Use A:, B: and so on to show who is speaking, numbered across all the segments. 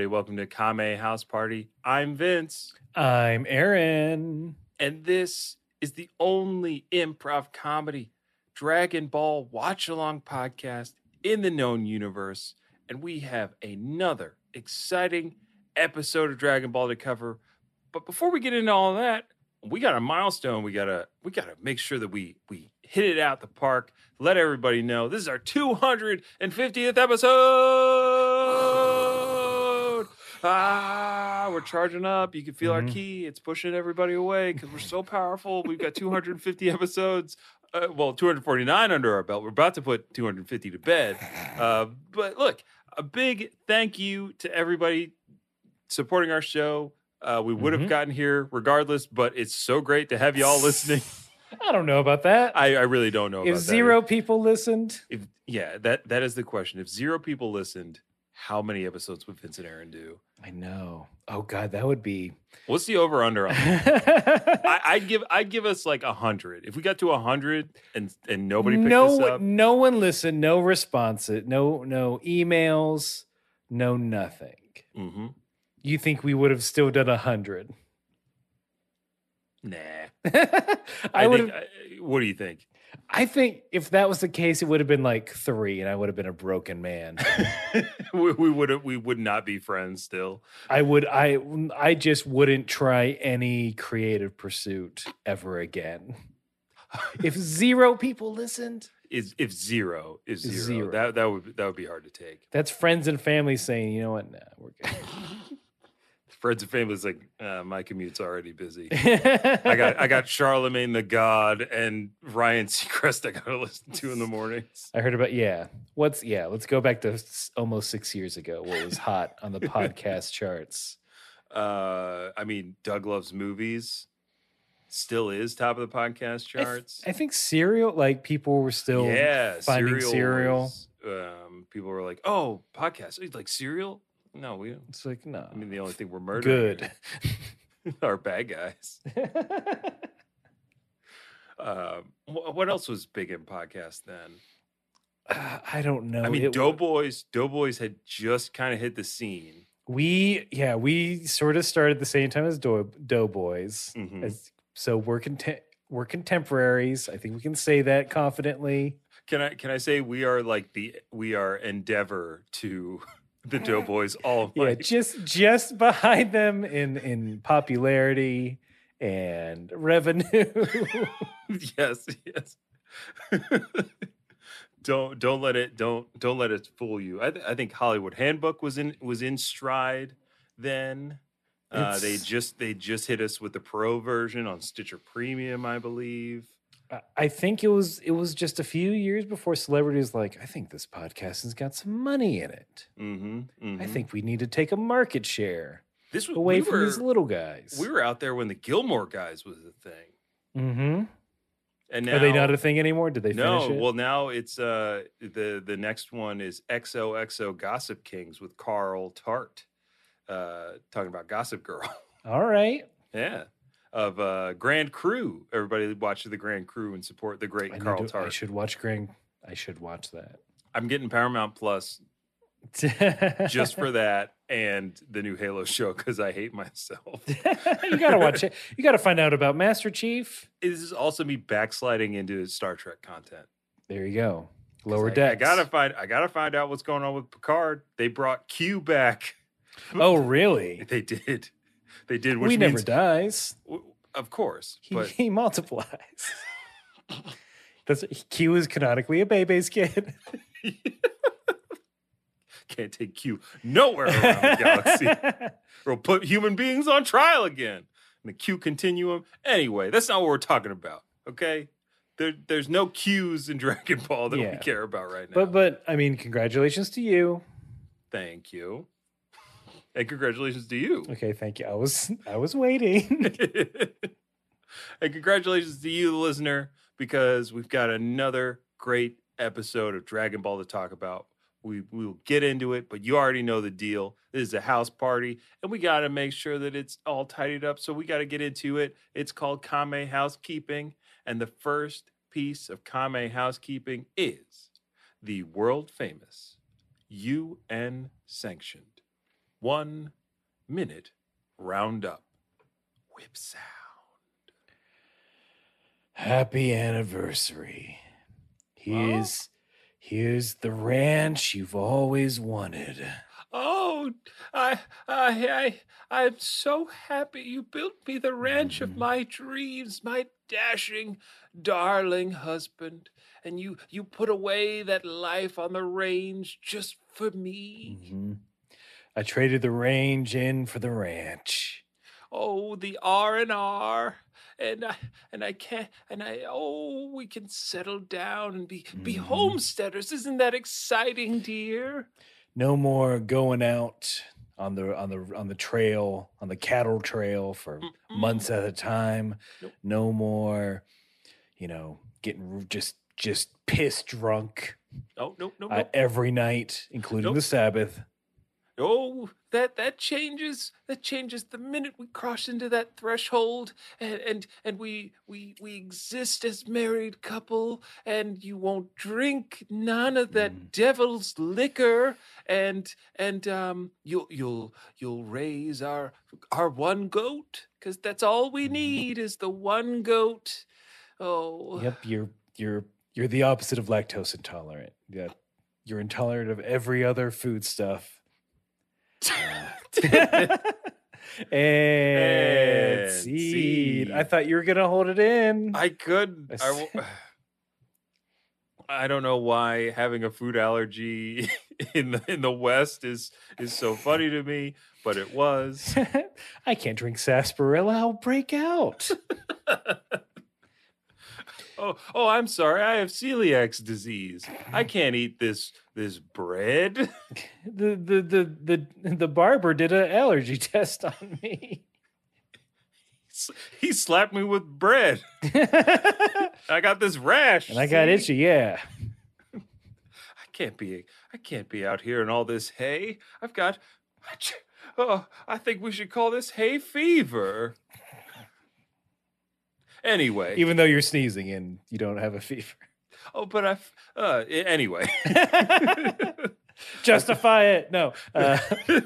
A: everybody. Welcome to Kame House Party. I'm Vince,
B: I'm Aaron.
A: and this is the only improv comedy Dragon Ball watch along podcast in the known universe. And we have another exciting episode of Dragon Ball to cover. But before we get into all that, we got a milestone. We gotta we gotta make sure that we we hit it out the park. Let everybody know this is our 250th episode. Ah, we're charging up. You can feel our
B: Mhm.
A: ki. It's pushing everybody away because we're so powerful. We've got 250 episodes. Uh, well, 249 under our belt. We're about to put 250 to bed. Uh, but look, a big thank you to everybody supporting our show. Uh, we would have
B: Mhm.
A: gotten here regardless, but it's so great to have y'all listening.
B: I don't know about that.
A: I, I really don't know
B: if
A: about that.
B: zero people listened,
A: If yeah, that that is the question. If zero people listened, how many episodes would Vince and Aaron do?
B: I know. Oh God, that would be.
A: What's the over under on? that? I, I'd give I'd give us like a hundred. If we got to a hundred and and nobody picked
B: no,
A: up,
B: no one listened. No response. No, no emails. No nothing.
A: hmm
B: You think we would have still done a hundred?
A: nah.
B: I,
A: I,
B: would.
A: think. what do you think?
B: I think if that was the case, it would have been like three, and I would have been a broken man.
A: we, we would we would not be friends still.
B: I would. I. I just wouldn't try any creative pursuit ever again. If zero people listened,
A: Is if zero is zero,
B: Zero.
A: that that would that would be hard to take.
B: that's friends and family saying, you know what? Nah, we're
A: Friends and family's like uh, my commute's already busy. I got I got Charlemagne the God and Ryan Seacrest I gotta listen to in the mornings.
B: I heard about yeah. What's yeah? Let's go back to almost six years ago. What was hot on the podcast charts?
A: Uh, I mean, Doug loves movies. Still is top of the podcast
B: I th-
A: charts.
B: I think Serial. Like people were still
A: yeah,
B: finding Serial.
A: was, um, people were like, "Oh, podcast, like Serial?" No, we.
B: It's like no,
A: I mean, the only thing we're murdering
B: good.
A: are bad guys. Wh- what else was big in podcast then?
B: Uh, I don't know.
A: I mean,
B: It w-
A: Doughboys. Doughboys had just kind of hit the scene.
B: we yeah we sort of started the same time as Dough Doughboys.
A: Mhm.
B: As, so we're contem- we're contemporaries. I think we can say that confidently.
A: Can I can I say we are like the we are endeavor to the Doughboys all
B: Yeah, just just behind them in in popularity and revenue.
A: yes, yes. don't don't let it don't don't let it fool you. I, th- I think Hollywood Handbook was in was in stride then. Uh, they just they just hit us with the pro version on Stitcher Premium, I believe.
B: I- think it was it was just a few years before celebrities like I think this podcast has got some money in it.
A: Mm-hmm,
B: I think we need to take a market share
A: this was
B: away
A: we
B: from
A: were,
B: these little guys.
A: we were out there when the Gilmore Guys was a thing,
B: mm-hmm.
A: and now
B: Are they not a thing anymore? Did they
A: no,
B: finish it?
A: well now it's uh the the next one is XOXO Gossip Kings with Carl Tart, uh talking about Gossip Girl.
B: All right.
A: yeah, of uh Grand Crew. Everybody watch the Grand Crew and support the great
B: I,
A: Carl
B: to- I should watch Grand. I should watch that.
A: I'm getting Paramount Plus just for that and the new Halo show because I hate myself.
B: you gotta watch it. You gotta find out about Master Chief.
A: this is also me backsliding into Star Trek content.
B: There you go. Lower
A: I,
B: decks.
A: I gotta find. I gotta find out what's going on with Picard. They brought Q back.
B: Oh, really?
A: They did. They did. Which
B: he
A: means,
B: never dies.
A: w- of course,
B: He,
A: but
B: he multiplies. That's Q is canonically a baby's kid.
A: can't take Q nowhere around the galaxy. Or put human beings on trial again. In the Q continuum. Anyway, that's not what we're talking about. Okay. There, there's no Qs in Dragon Ball that we care about right now.
B: but but I mean, congratulations to you.
A: Thank you. And congratulations to you.
B: Okay, thank you. I was I was waiting.
A: and congratulations to you, the listener, because we've got another great episode of Dragon Ball to talk about. We we'll get into it, but you already know the deal. This is a house party, and we got to make sure that it's all tidied up. So we got to get into it. It's called Kame Housekeeping, and the first piece of Kame Housekeeping is the world famous UN sanctioned one minute roundup. Whip sound.
B: Happy anniversary. Here's here's the ranch you've always wanted.
A: Oh, I, I, I, I'm so happy you built me the ranch of
B: Mhm.
A: my dreams, my dashing, darling husband, and you, you put away that life on the range just for me.
B: Mhm. I traded the range in for the ranch.
A: Oh, the R and R, and I, and I can't, and I, oh, we can settle down and be, be
B: Mhm.
A: homesteaders. Isn't that exciting, dear?
B: No more going out on the on the on the trail, on the cattle trail for
A: Mm-mm.
B: months at a time.
A: Nope.
B: No more, you know, getting just just piss drunk
A: Oh, no, no, no.
B: uh, every night, including
A: Nope.
B: the Sabbath.
A: Oh, that that changes. That changes the minute we cross into that threshold, and and and we we we exist as married couple, and you won't drink none of that
B: Mm.
A: devil's liquor, and and um you'll you'll you'll raise our our one goat, because that's all we need is the one goat. Oh,
B: Yep, you're you're you're the opposite of lactose intolerant. Yeah, you're intolerant of every other food stuff. and
A: And
B: seed. I thought you were gonna hold it in.
A: I could.
B: I
A: I,
B: see.
A: w- I don't know why having a food allergy in the in the West is is so funny to me, but it was.
B: I can't drink sarsaparilla. I'll break out.
A: Oh, oh, I'm sorry. I have celiac disease. I can't eat this this bread.
B: the, the the the the barber did an allergy test on me.
A: He slapped me with bread. I got this rash.
B: and I got
A: see?
B: itchy. Yeah.
A: I can't be I can't be out here in all this hay. I've got oh, I think we should call this hay fever. Anyway,
B: Even though you're sneezing and you don't have a fever.
A: oh, but I uh anyway.
B: Justify it. No. Uh,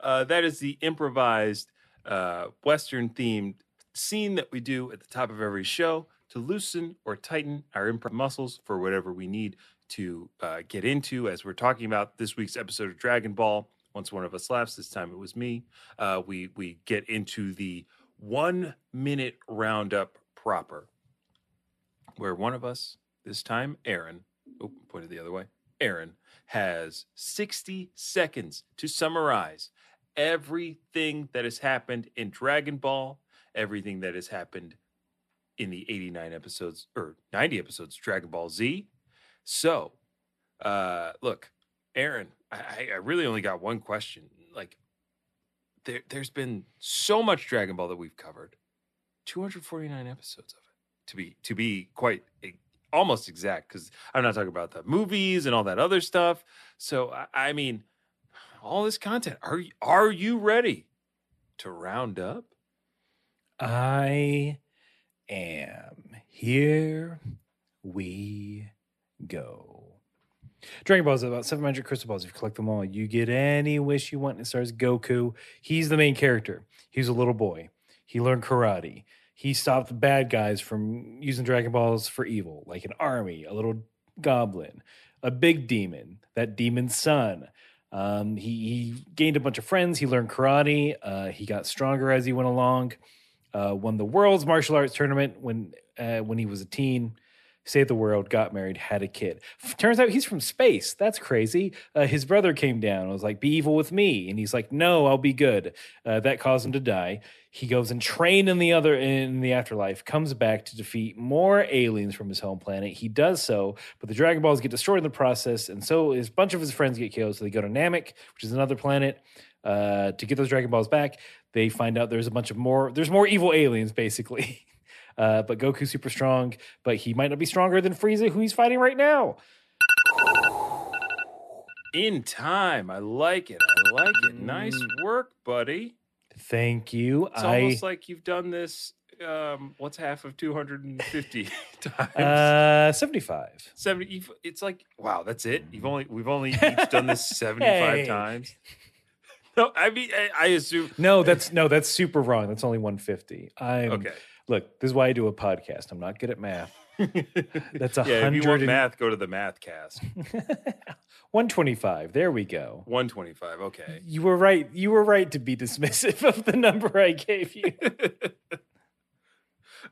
A: uh, that is the improvised uh, Western themed scene that we do at the top of every show to loosen or tighten our improv muscles for whatever we need to uh, get into as we're talking about this week's episode of Dragon Ball. Once one of us laughs, this time it was me. Uh, we we get into the one minute roundup proper, where one of us, this time Aaron, oh, pointed the other way, Aaron has 60 seconds to summarize everything that has happened in Dragon Ball, everything that has happened in the 89 episodes or 90 episodes Dragon Ball Z. So, uh, look, Aaron, I- I really only got one question. There, there's been so much Dragon Ball that we've covered, 249 episodes of it, to be to be quite e- almost exact. Because I'm not talking about the movies and all that other stuff. So, I, I mean, all this content. Are are you ready to round up?
B: I am. Here we go. Dragon Balls about seven magic crystal balls. If you collect them all, you get any wish you want. It stars Goku. He's the main character. He's a little boy. He learned karate. He stopped bad guys from using Dragon Balls for evil, like an army, a little goblin, a big demon, that demon's son. Um, he, he gained a bunch of friends. He learned karate. Uh, he got stronger as he went along uh, won the world's martial arts tournament when uh, when he was a teen. Saved the world, got married, had a kid. Turns out he's from space. That's crazy. Uh, his brother came down and was like, "Be evil with me," and he's like, "No, I'll be good." Uh, that caused him to die. He goes and train in the other in the afterlife. Comes back to defeat more aliens from his home planet. He does so, but the Dragon Balls get destroyed in the process, and so his bunch of his friends get killed. So they go to Namek, which is another planet, uh, to get those Dragon Balls back they find out there's a bunch of more there's more evil aliens basically uh, but goku's super strong but he might not be stronger than frieza who he's fighting right now
A: In time. I like it. I like it. Nice
B: Mm.
A: work, buddy.
B: thank you
A: It's
B: i
A: almost like you've done this um, what's half of 250 times?
B: Uh, 75.
A: 70 you've- it's like wow that's it you've only we've only each done this 75
B: Hey.
A: times no i mean i, I assume
B: No, that's no, that's super wrong. That's only 150. I'm
A: okay
B: look, this is why I do a podcast. I'm not good at math. That's a
A: yeah if you want
B: hundred and-
A: math go to the math cast
B: 125. There we go.
A: 125 okay
B: You were right. You were right to be dismissive of the number I gave you.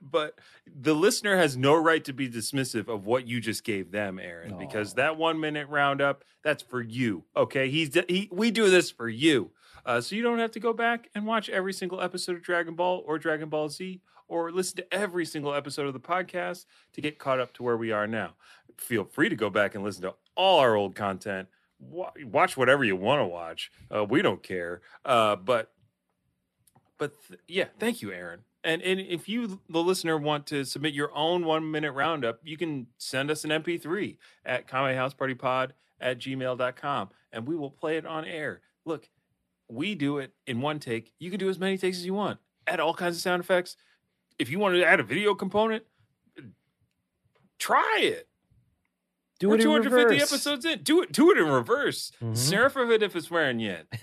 A: but the listener has no right to be dismissive of what you just gave them aaron because that one minute roundup that's for you okay he's he, we do this for you uh, so you don't have to go back and watch every single episode of dragon ball or dragon ball z or listen to every single episode of the podcast to get caught up to where we are now. Feel free to go back and listen to all our old content. Watch whatever you want to watch. Uh, we don't care. Uh, but but th- yeah thank you aaron. And and if you the listener want to submit your own one minute roundup you can send us an mp3 at kamehousepartypod at gmail.com and we will play it on air. Look we do it in one take. You can do as many takes as you want. Add all kinds of sound effects if you want to add a video component try it
B: Do
A: we're
B: it in
A: 250
B: reverse.
A: episodes in do it do it in reverse
B: Mhm.
A: serif of it if it's wearing yet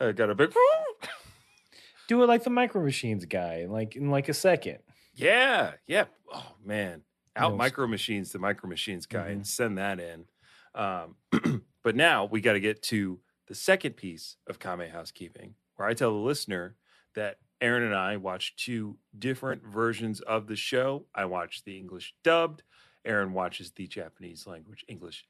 A: i got a big
B: do it like the Micro Machines guy, in like in like a second.
A: Yeah, yeah. Oh man, out
B: Knows.
A: micro machines the micro machines guy
B: Mhm.
A: and send that in. Um, but now we got to get to the second piece of Kame housekeeping, where I tell the listener that Aaron and I watched two different versions of the show. I watched the English dubbed. Aaron watches the Japanese language English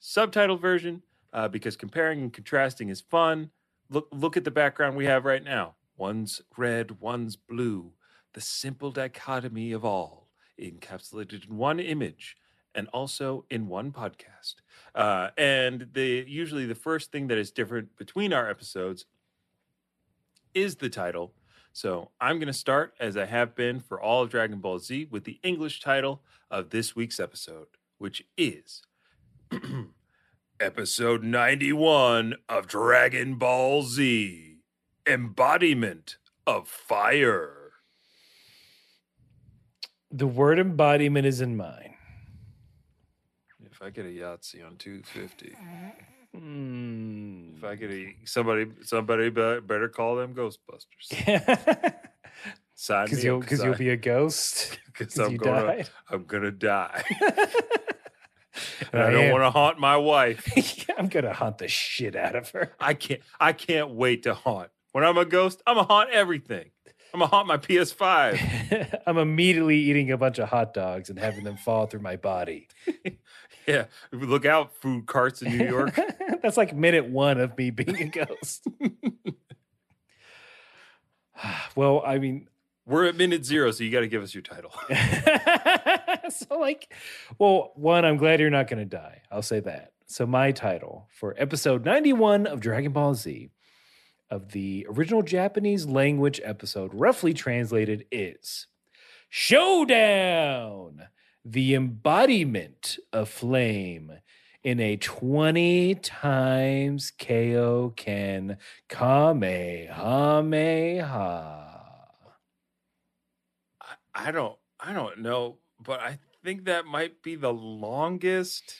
A: subtitled version uh, because comparing and contrasting is fun. Look, look at the background we have right now. One's red, one's blue the simple dichotomy of all, encapsulated in one image and also in one podcast. Uh, and the usually the first thing that is different between our episodes is the title. So I'm going to start as I have been for all of Dragon Ball Z with the English title of this week's episode, which is episode 91 of Dragon Ball Z Embodiment of Fire.
B: The word embodiment is in mine.
A: If I get a Yahtzee on 250,
B: Mm.
A: if I could a somebody, somebody better call them Ghostbusters. Sign
B: Because you'll because you'll be a ghost.
A: Because I'm gonna,
B: died.
A: I'm gonna die, and
B: I
A: I don't want to haunt my wife.
B: I'm gonna hunt the shit out of her.
A: I can't, I can't wait to haunt. When I'm a ghost, I'm gonna haunt everything. I'm gonna haunt my PS5.
B: I'm immediately eating a bunch of hot dogs and having them fall through my body.
A: Yeah, look out, food carts in New York.
B: That's like minute one of me being a ghost. well, I mean,
A: We're at minute zero, so you got to give us your title.
B: so like, well, one, I'm glad you're not going to die. I'll say that. So my title for episode 91 of Dragon Ball Z of the original Japanese language episode, roughly translated, is Showdown, the embodiment of flame in a 20 times Kaioken Kamehameha.
A: I, I don't I don't know, but I think that might be the longest.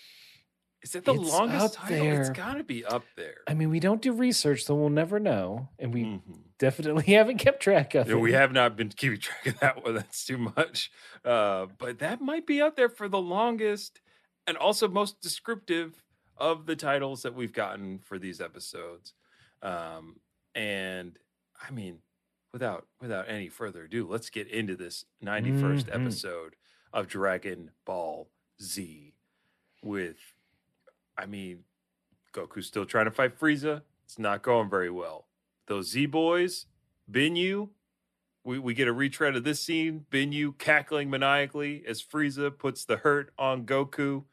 A: Is it the
B: It's
A: longest title? It's
B: there.
A: got to be up there.
B: I mean, we don't do research, so we'll never know. And we
A: Mhm.
B: Definitely haven't kept track of
A: Yeah,
B: it.
A: we have not been keeping track of that one. That's too much. Uh, but that might be up there for the longest and also most descriptive of the titles that we've gotten for these episodes. Um, and I mean, without without any further ado, let's get into this 91st
B: Mhm.
A: episode of Dragon Ball Z with I mean, Goku's still trying to fight Frieza. It's not going very well. Those Z boys, Binu. we, we get a retread of this scene. Binu cackling maniacally as Frieza puts the hurt on Goku,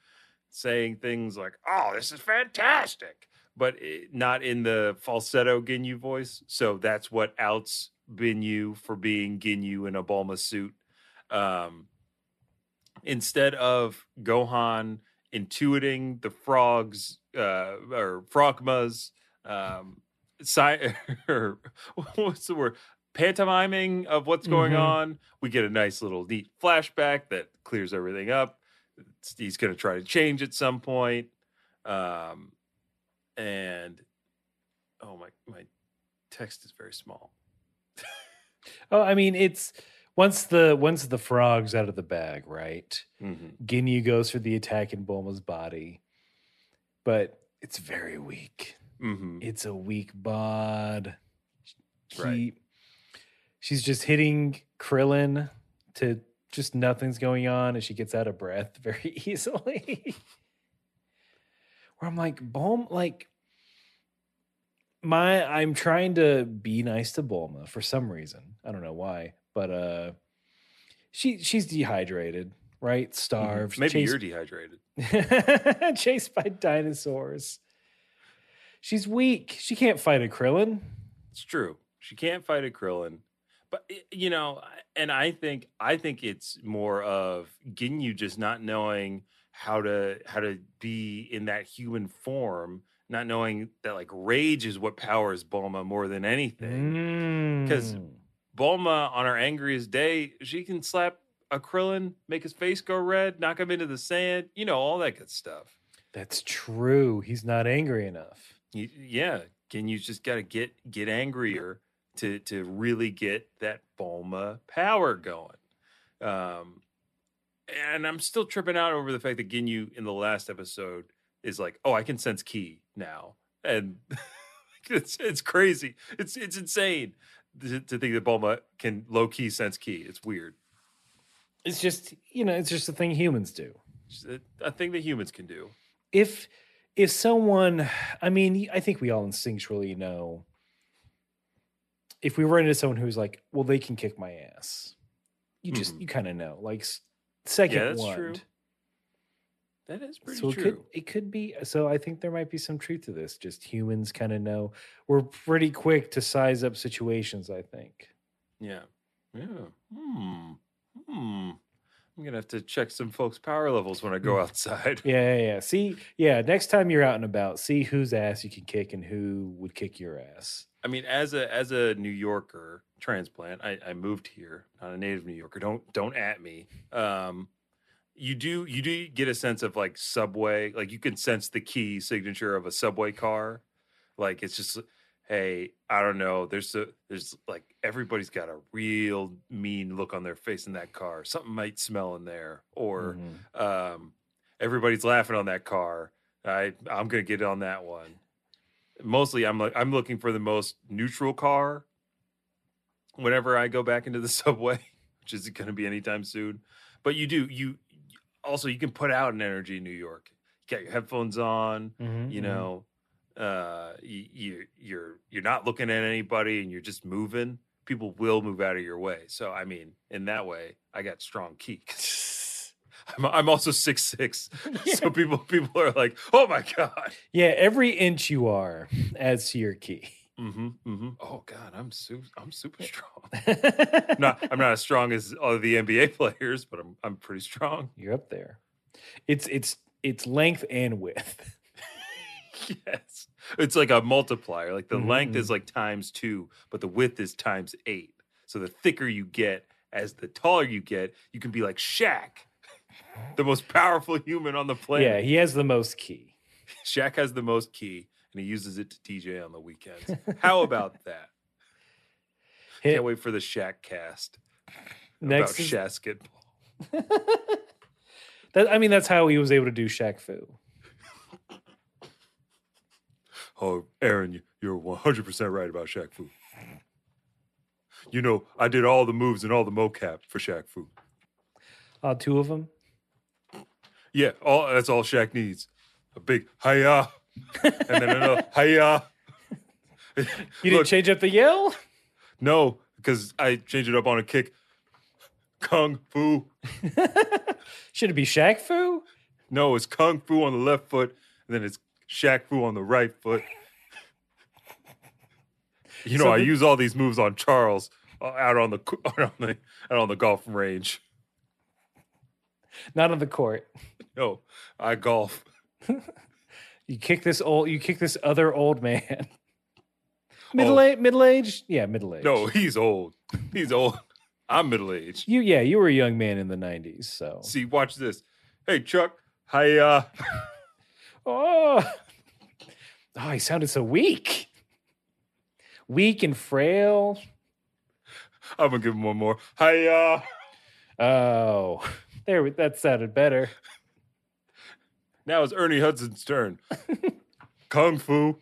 A: saying things like, Oh, this is fantastic, but it, not in the falsetto Ginyu voice. So that's what outs Binu for being Ginyu in a Bulma suit. Um, instead of Gohan intuiting the frogs uh, or frogmas um, sci- or what's the word? Pantomiming of what's going
B: Mhm.
A: on. We get a nice little neat flashback that clears everything up. It's- He's going to try to change at some point. Um, and oh my, my text is very small.
B: Oh, I mean, it's once the once the frog's out of the bag, right?
A: Mhm.
B: Ginyu goes for the attack in Bulma's body, but it's very weak.
A: Mhm.
B: It's a weak bod.
A: Right.
B: She's just hitting Krillin to just nothing's going on, and she gets out of breath very easily. Where I'm like, Bulma, like my I'm trying to be nice to Bulma for some reason. I don't know why, but uh she she's dehydrated, right? Starved,
A: Maybe
B: chased-
A: you're dehydrated.
B: chased by dinosaurs. She's weak. She can't fight a Krillin.
A: It's true. She can't fight a Krillin, but you know, and I think I think it's more of Ginyu just not knowing how to how to be in that human form, not knowing that like rage is what powers Bulma more than anything. 'Cause-
B: Mm.
A: Bulma on her angriest day, she can slap a Krillin, make his face go red, knock him into the sand, you know, all that good stuff.
B: that's true. He's not angry enough.
A: Y- yeah, Ginyu's just got to get get angrier to to really get that Bulma power going. Um, and I'm still tripping out over the fact that Ginyu in the last episode is like, "Oh, I can sense ki now," and it's it's crazy. It's it's insane to, to think that Bulma can low key sense ki. It's weird.
B: It's just, you know, it's just a thing humans do.
A: A, a thing that humans can do.
B: If if someone, I mean, I think we all instinctually know if we run into someone who's like, well, they can kick my ass. You just,
A: Mhm.
B: you kind of know, like second
A: Yeah, that's
B: one.
A: true. That is pretty
B: so it
A: true.
B: could it could be so i think there might be some truth to this just humans kind of know we're pretty quick to size up situations i think
A: Yeah. Yeah. Hmm. Hmm. I'm gonna have to check some folks' power levels when I go outside.
B: yeah yeah, yeah. see yeah next time you're out and about see whose ass you can kick and who would kick your ass
A: I mean, as a as a New Yorker transplant, I, I moved here, not a native New Yorker. Don't don't at me. Um, you do you do get a sense of like subway, like you can sense the key signature of a subway car. Like it's just hey, I don't know. There's a there's like everybody's got a real mean look on their face in that car. Something might smell in there, or
B: Mhm.
A: um, everybody's laughing on that car. I I'm gonna get on that one. Mostly, I'm like I'm looking for the most neutral car. Whenever I go back into the subway, which isn't gonna be anytime soon, but you do you also you can put out an energy in New York. You got your headphones on,
B: Mhm,
A: you
B: mhm.
A: know, uh, you, you you're you're not looking at anybody and you're just moving. People will move out of your way. So I mean, in that way, I got strong ki. I'm, I'm also six six, so people people are like, "Oh my god!"
B: yeah every inch you are adds to your ki
A: Mm-hmm, mm-hmm. Oh god, I'm super I'm super strong. I'm not I'm not as strong as all the NBA players, but I'm I'm pretty strong.
B: you're up there it's it's it's length and width
A: yes, it's like a multiplier. Like the
B: Mhm,
A: length is like times two, but the width is times eight. So the thicker you get, as the taller you get, you can be like Shaq, the most powerful human on the planet.
B: yeah he has the most ki
A: Shaq has the most ki, and he uses it to DJ on the weekends. How about that?
B: Hit-
A: Can't wait for the Shaq cast
B: next
A: about
B: is-
A: basketball.
B: that, i mean that's how he was able to do Shaq Fu.
A: Oh, Aaron, you- you're 100% right about Shaq Fu. You know, I did all the moves and all the mocap for Shaq Fu.
B: Uh, two of them.
A: Yeah, all that's all Shaq needs. A big hiya, and then another hiya.
B: You didn't change up the yell?
A: No, because I changed it up on a kick. Kung Fu.
B: Should it be Shaq Fu?
A: No, it's Kung Fu on the left foot, and then it's Shaq Fu on the right foot. You know,
B: So
A: I
B: the-
A: use all these moves on Charles uh, out on the out on the out on the golf range.
B: Not on the court.
A: No, I golf.
B: You kick this old. You kick this other old man. Middle age, middle age, yeah, middle age.
A: No, he's old. He's old. I'm middle aged.
B: you, yeah, you were a young man in the '90s, so.
A: See, watch this. Hey, Chuck. Hi, uh,
B: Oh, oh, he sounded so weak, weak and frail.
A: I'm gonna give him one more. Hi, uh,
B: Oh, there, we- that sounded better.
A: now it's Ernie Hudson's turn. Kung Fu.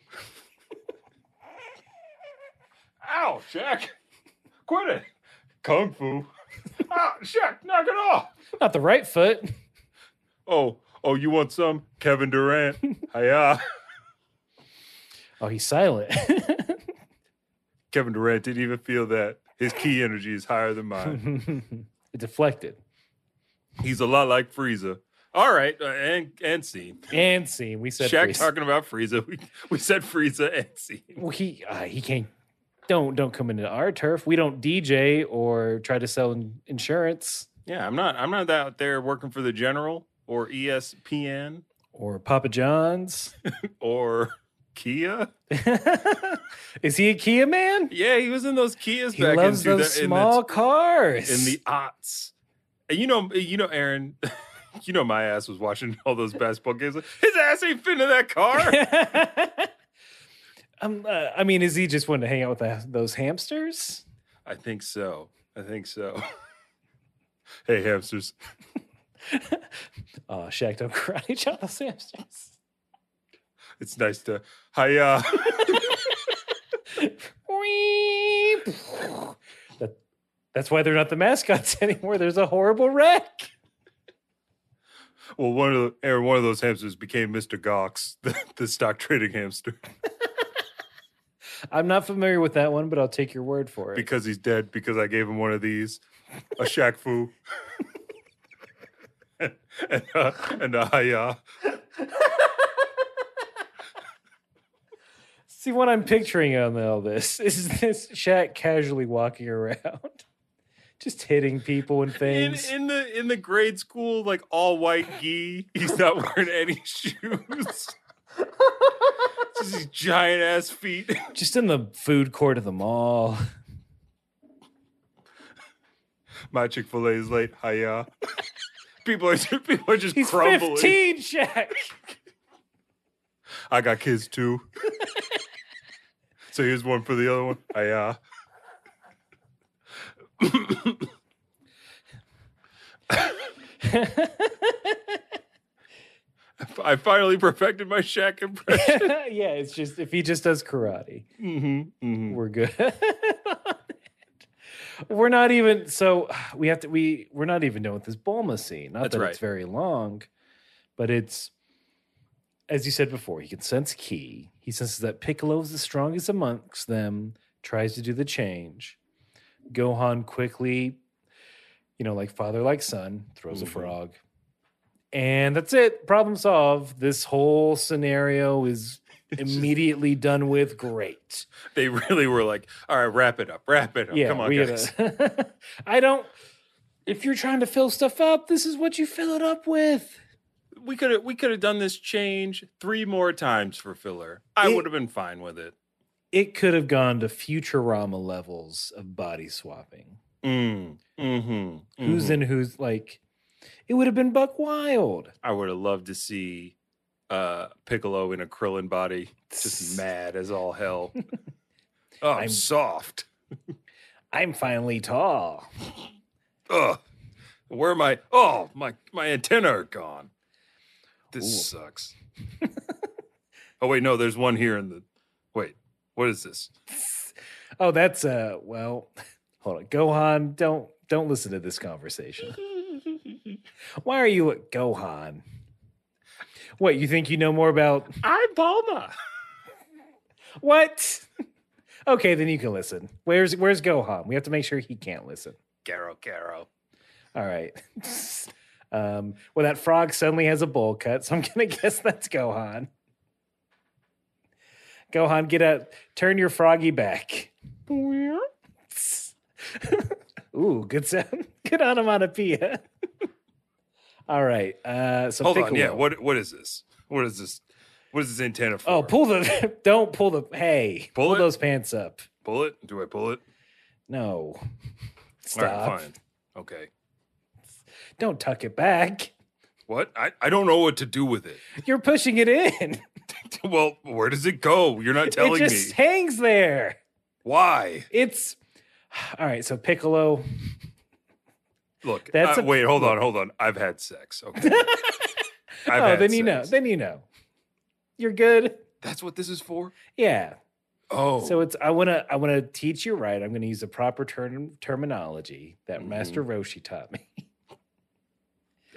A: Ow, Shaq. Quit it. Kung Fu. Ah, Shaq, knock it off.
B: Not the right foot.
A: Oh, oh, you want some? Kevin Durant. Hiya.
B: Oh, he's silent.
A: Kevin Durant didn't even feel that. His ki energy is higher than mine.
B: it deflected
A: He's a lot like Frieza. All right, uh, and and scene.
B: and scene. We said
A: Shaq
B: freeze.
A: talking about Frieza. We, we said Frieza and scene.
B: Well, he uh, he can't. Don't don't come into our turf. We don't DJ or try to sell insurance
A: Yeah, I'm not. I'm not out there working for the General or ESPN
B: or Papa John's.
A: or Kia.
B: Is he a Kia man?
A: Yeah, he was in those Kias
B: He
A: back
B: loves
A: in,
B: those
A: in
B: small
A: the,
B: cars.
A: in the aughts. And you know, you know, Aaron. You know, my ass was watching all those basketball games. His ass ain't fit in that car.
B: um, uh, I mean, is he just wanting to hang out with the, those hamsters?
A: I think so. I think so. hey, hamsters.
B: Oh, Shaq don't karate chop those hamsters.
A: It's nice to. Hiya. Uh.
B: Whee! that, that's why they're not the mascots anymore. There's a horrible wreck.
A: Well, one of the Aaron, one of those hamsters became Mr. Goxx, the, the stock trading hamster,
B: I'm not familiar with that one, but I'll take your word for it.
A: because he's dead. Because I gave him one of these, a Shaq Fu, and uh, and a Hiya.
B: See what I'm picturing on all this is this Shaq casually walking around, just hitting people and
A: In,
B: things.
A: in the in the grade school, like all white gi, he's not wearing any shoes. Just these giant ass feet.
B: just in the food court of the mall.
A: My Chick Fil A is late. Hiya. People are people are just
B: He's
A: crumbling.
B: 15, Shaq.
A: I got kids too. so here's one for the other one. I uh I finally perfected my Shaq impression.
B: yeah, it's just if he just does karate,
A: mm-hmm,
B: we're good. We're not even so we have to we we're not even done with this Bulma scene. Not
A: That's
B: that
A: right.
B: it's very long, but it's as you said before, he can sense ki. He senses that Piccolo is the strongest amongst them, tries to do the change. Gohan quickly, you know, like father, like son, throws
A: Mhm.
B: a frog. And that's it. Problem solved. This whole scenario is immediately done with. Great.
A: They really were like, all right, wrap it up, wrap it up.
B: Yeah,
A: Come on, guys.
B: gotta- I don't. If you're trying to fill stuff up, this is what you fill it up with.
A: We could have we could have done this change three more times for filler. I would have been fine with it.
B: It could have gone to Futurama levels of body swapping.
A: Mm, mm-hmm,
B: Who's in who's like? It would have been Buck Wild.
A: I would have loved to see uh Piccolo in a Krillin body, just mad as all hell. oh, I'm
B: I'm-
A: soft.
B: I'm finally tall.
A: Ugh. Where am I? Oh, my my antenna are gone. This
B: Ooh.
A: sucks. oh wait, no, there's one here in the. Wait, what is this?
B: Oh, that's uh. Well, hold on, Gohan. Don't don't listen to this conversation. Why are you at Gohan? What you think you know more about
A: I'm Bulma.
B: what? Okay, then you can listen. Where's Where's Gohan? We have to make sure he can't listen.
A: Garo, Garo.
B: All right. um, well, that frog suddenly has a bowl cut, so I'm gonna guess that's Gohan. Gohan, get out. Turn your froggy back. Ooh, good sound. Good onomatopoeia. All right. Uh, so
A: Hold on, yeah. What what is this? What is this? What is this antenna for?
B: Oh, pull the don't pull the hey,
A: Pull
B: pull,
A: it?
B: those pants up.
A: pull it. Do I pull it?
B: No. Stop.
A: right, fine. Okay.
B: Don't tuck it back.
A: What? I, I don't know what to do with it.
B: You're pushing it in.
A: well, where does it go? You're not telling me.
B: it just
A: me.
B: hangs there.
A: Why?
B: It's all right. So Piccolo.
A: Look,
B: That's
A: uh,
B: a-
A: wait, hold on, hold on. I've had sex. Okay. I've
B: oh,
A: had
B: then you know. Then you know. You're good.
A: That's what this is for?
B: Yeah.
A: Oh.
B: So it's I want to I want to teach you right. I'm going to use the proper term terminology that Master
A: Mm-hmm.
B: Roshi taught me.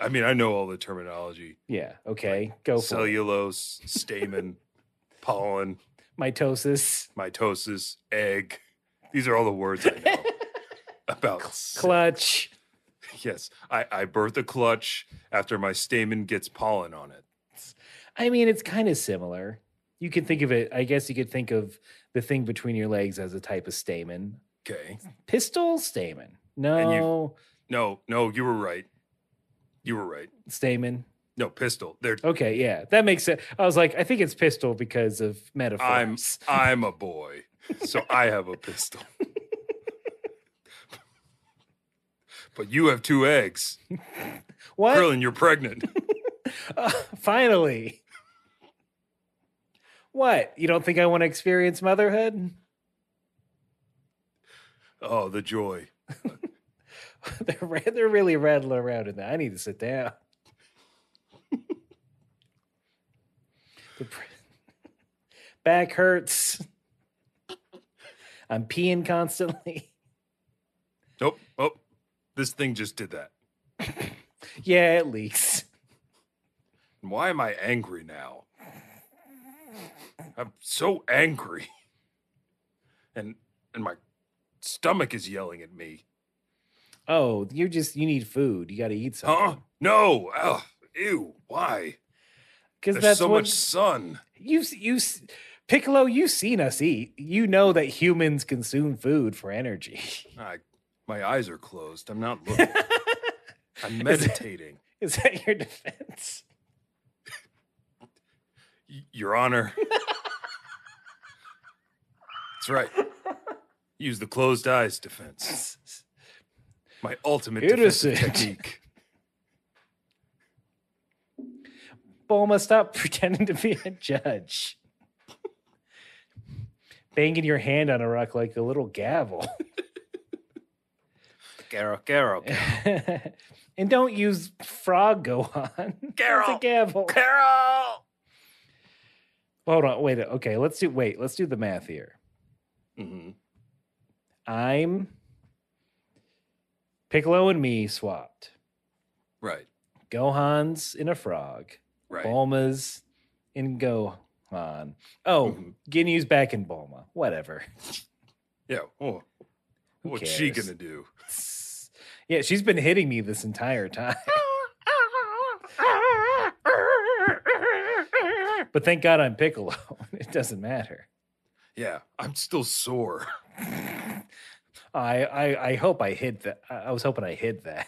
A: I mean, I know all the terminology.
B: yeah. Okay. Go for it.
A: Cellulose, stamen, pollen,
B: Mitosis,
A: mitosis, egg. These are all the words I know about
B: clutch.
A: Yes, I, I birth a clutch after my stamen gets pollen on it.
B: I mean, it's kind of similar. You can think of it. I guess you could think of the thing between your legs as a type of stamen.
A: Okay.
B: Pistol stamen. No.
A: you-
B: No
A: No, you were right. You were right.
B: stamen.
A: No, pistol. They're
B: Okay, yeah, that makes sense. I was like, I think it's pistol because of metaphors.
A: I'm I'm a boy, so I have a pistol. But you have two eggs.
B: what?
A: Krillin, you're pregnant.
B: Uh, finally. What? You don't think I want to experience motherhood?
A: Oh, the joy.
B: they're they're really rattling around in there. I need to sit down. the back hurts. I'm peeing constantly.
A: Nope. Oh, this thing just did that.
B: Yeah, it leaks.
A: Why am I angry now? I'm so angry. And and my stomach is yelling at me.
B: Oh, you just you need food. You got to eat something. Huh?
A: No. Ugh. Ew. Why?
B: Because that's
A: so
B: what
A: much sun.
B: you you Piccolo. You've seen us eat. You know that humans consume food for energy.
A: I, my eyes are closed. I'm not looking. I'm meditating.
B: Is that your defense?
A: Your Honor. That's right. Use the closed eyes defense. My ultimate
B: Innocent.
A: technique.
B: Bulma, stop pretending to be a judge. Banging your hand on a rock like a little gavel.
A: Garo, Garo,
B: and don't use frog go on.
A: Carol.
B: gavel.
A: Carol.
B: Hold on, wait. Okay, let's do wait, let's do the math here.
A: hmm
B: I'm Piccolo and me swapped.
A: Right,
B: Gohan's in a frog.
A: right.
B: Bulma's in Gohan. Oh,
A: Mhm.
B: Ginyu's back in Bulma. Whatever.
A: Yeah. Oh,
B: Who
A: what's she gonna do?
B: Yeah, she's been hitting me this entire time. but thank God I'm Piccolo. It doesn't matter.
A: Yeah, I'm still sore.
B: I I, I hope I hid that. I I was hoping I hid that.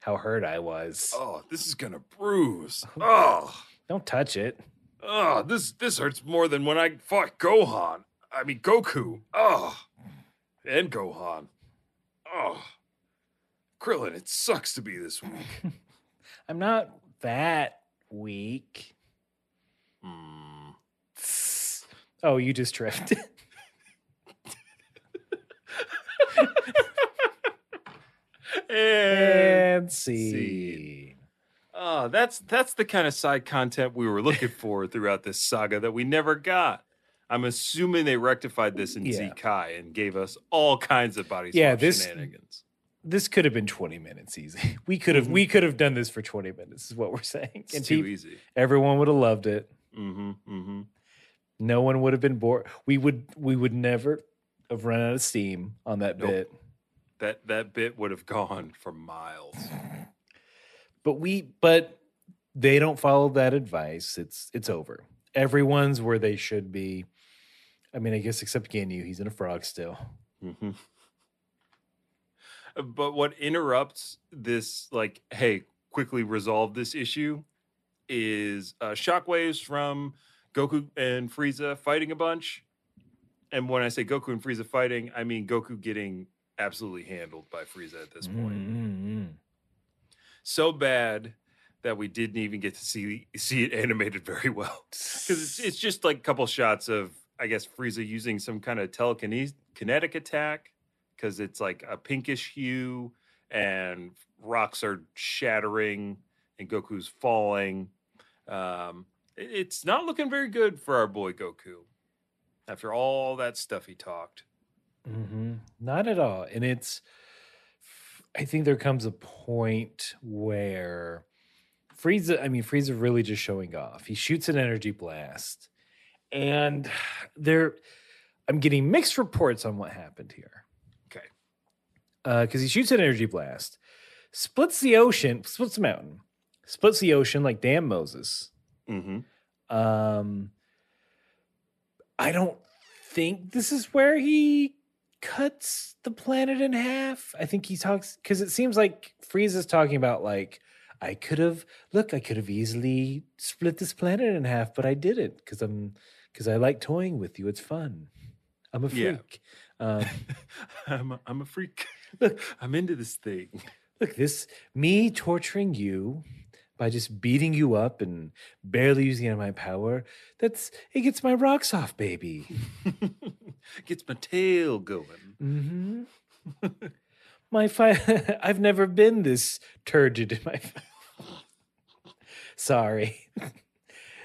B: How hurt I was.
A: Oh, this is gonna bruise. Oh,
B: Don't touch it.
A: oh, this this hurts more than when I fought Gohan. I mean Goku. Oh, and Gohan. Oh, Krillin, it sucks to be this weak.
B: I'm not that weak.
A: Hmm.
B: Oh, you just tripped. and see.
A: Scene. Oh, that's that's the kind of side content we were looking for throughout this saga that we never got. I'm assuming they rectified this in
B: Yeah.
A: Z Kai and gave us all kinds of body
B: Yeah, this-
A: shenanigans.
B: This could have been 20 minutes easy. We could have we could have done this for 20 minutes, is what we're saying.
A: It's
B: And
A: too easy.
B: everyone would have loved it.
A: Mm-hmm. Mm-hmm.
B: No one would have been bored. We would we would never have run out of steam on that
A: Nope.
B: bit.
A: That that bit would have gone for miles.
B: But we but they don't follow that advice. It's it's over. Everyone's where they should be. I mean, I guess except Ginyu, he's in a frog still.
A: Mm-hmm. But what interrupts this, like, hey, quickly resolve this issue, is uh, shockwaves from Goku and Frieza fighting a bunch. And when I say Goku and Frieza fighting, I mean Goku getting absolutely handled by Frieza at this point.
B: Mm-hmm.
A: So bad that we didn't even get to see see it animated very well because it's, it's just like a couple shots of I guess Frieza using some kind of telekinetic attack because it's like a pinkish hue and rocks are shattering and Goku's falling. Um, it's not looking very good for our boy Goku after all that stuff he talked.
B: hmm Not at all. And it's, I think there comes a point where Frieza, I mean, Frieza really just showing off. He shoots an energy blast, and there, I'm getting mixed reports on what happened here.
A: Okay.
B: Because he shoots an energy blast, splits the ocean, splits the mountain, splits the ocean like damn Moses.
A: Mm-hmm.
B: Um, I don't think this is where he cuts the planet in half. I think he talks because it seems like Frieza's talking about like I could have look, I could have easily split this planet in half, but I didn't because I'm because I like toying with you. It's fun. I'm a
A: Yeah.
B: freak. Um,
A: I'm a, I'm a freak.
B: look,
A: I'm into this thing.
B: look, this me torturing you by just beating you up and barely using any of my power. That's it gets my rocks off, baby.
A: Gets my tail going.
B: hmm my fi- I've never been this turgid in my. Sorry.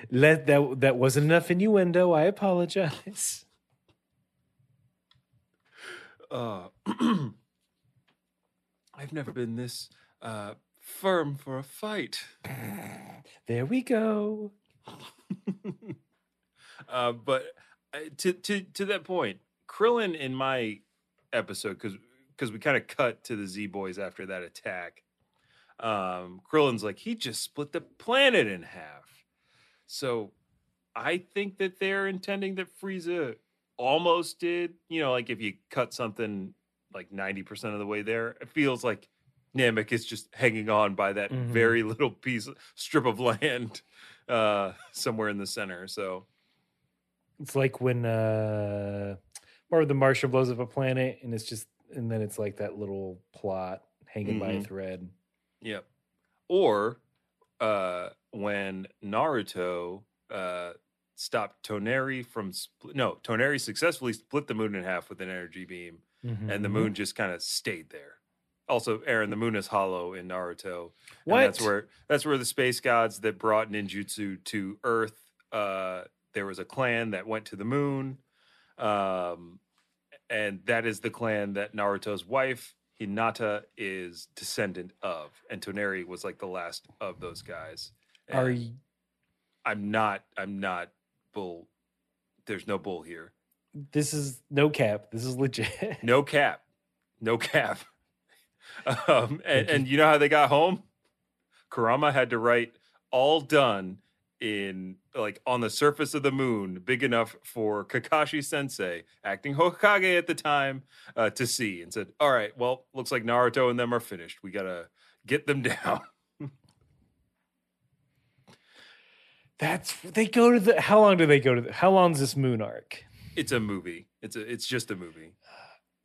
B: Let that that wasn't enough innuendo. I apologize.
A: Uh, I've never been this uh, firm for a fight.
B: There we go.
A: uh, but uh, to to to that point, Krillin in my episode because because we kind of cut to the Z boys after that attack. Um, Krillin's like he just split the planet in half. So I think that they're intending that Frieza almost did. You know, like if you cut something like ninety percent of the way there, it feels like Namek is just hanging on by that
B: Mhm.
A: very little piece strip of land uh somewhere in the center. So
B: It's like when uh or the Martian blows up a planet and it's just and then it's like that little plot hanging by a
A: Mhm.
B: thread.
A: Yep. Or uh when Naruto uh stopped Toneri from spl- no, Toneri successfully split the moon in half with an energy beam and the moon just kind of stayed there. Also, Aaron, the moon is hollow in Naruto.
B: What?
A: that's where that's where the space gods that brought ninjutsu to Earth. Uh, there was a clan that went to the moon, um, and that is the clan that Naruto's wife Hinata is descendant of, and Toneri was like the last of those guys.
B: Are
A: And
B: y-
A: I'm not. I'm not bull. There's no bull here.
B: this is no cap. This is legit.
A: No cap. No cap. Um, and,
B: you.
A: and you know how they got home? Kurama had to write all done in like on the surface of the moon, big enough for Kakashi Sensei, acting Hokage at the time, uh, to see, and said, "All right, well, looks like Naruto and them are finished. We gotta get them down."
B: That's they go to the how long do they go to the how long's this moon arc?
A: it's a movie. It's a. It's just a movie.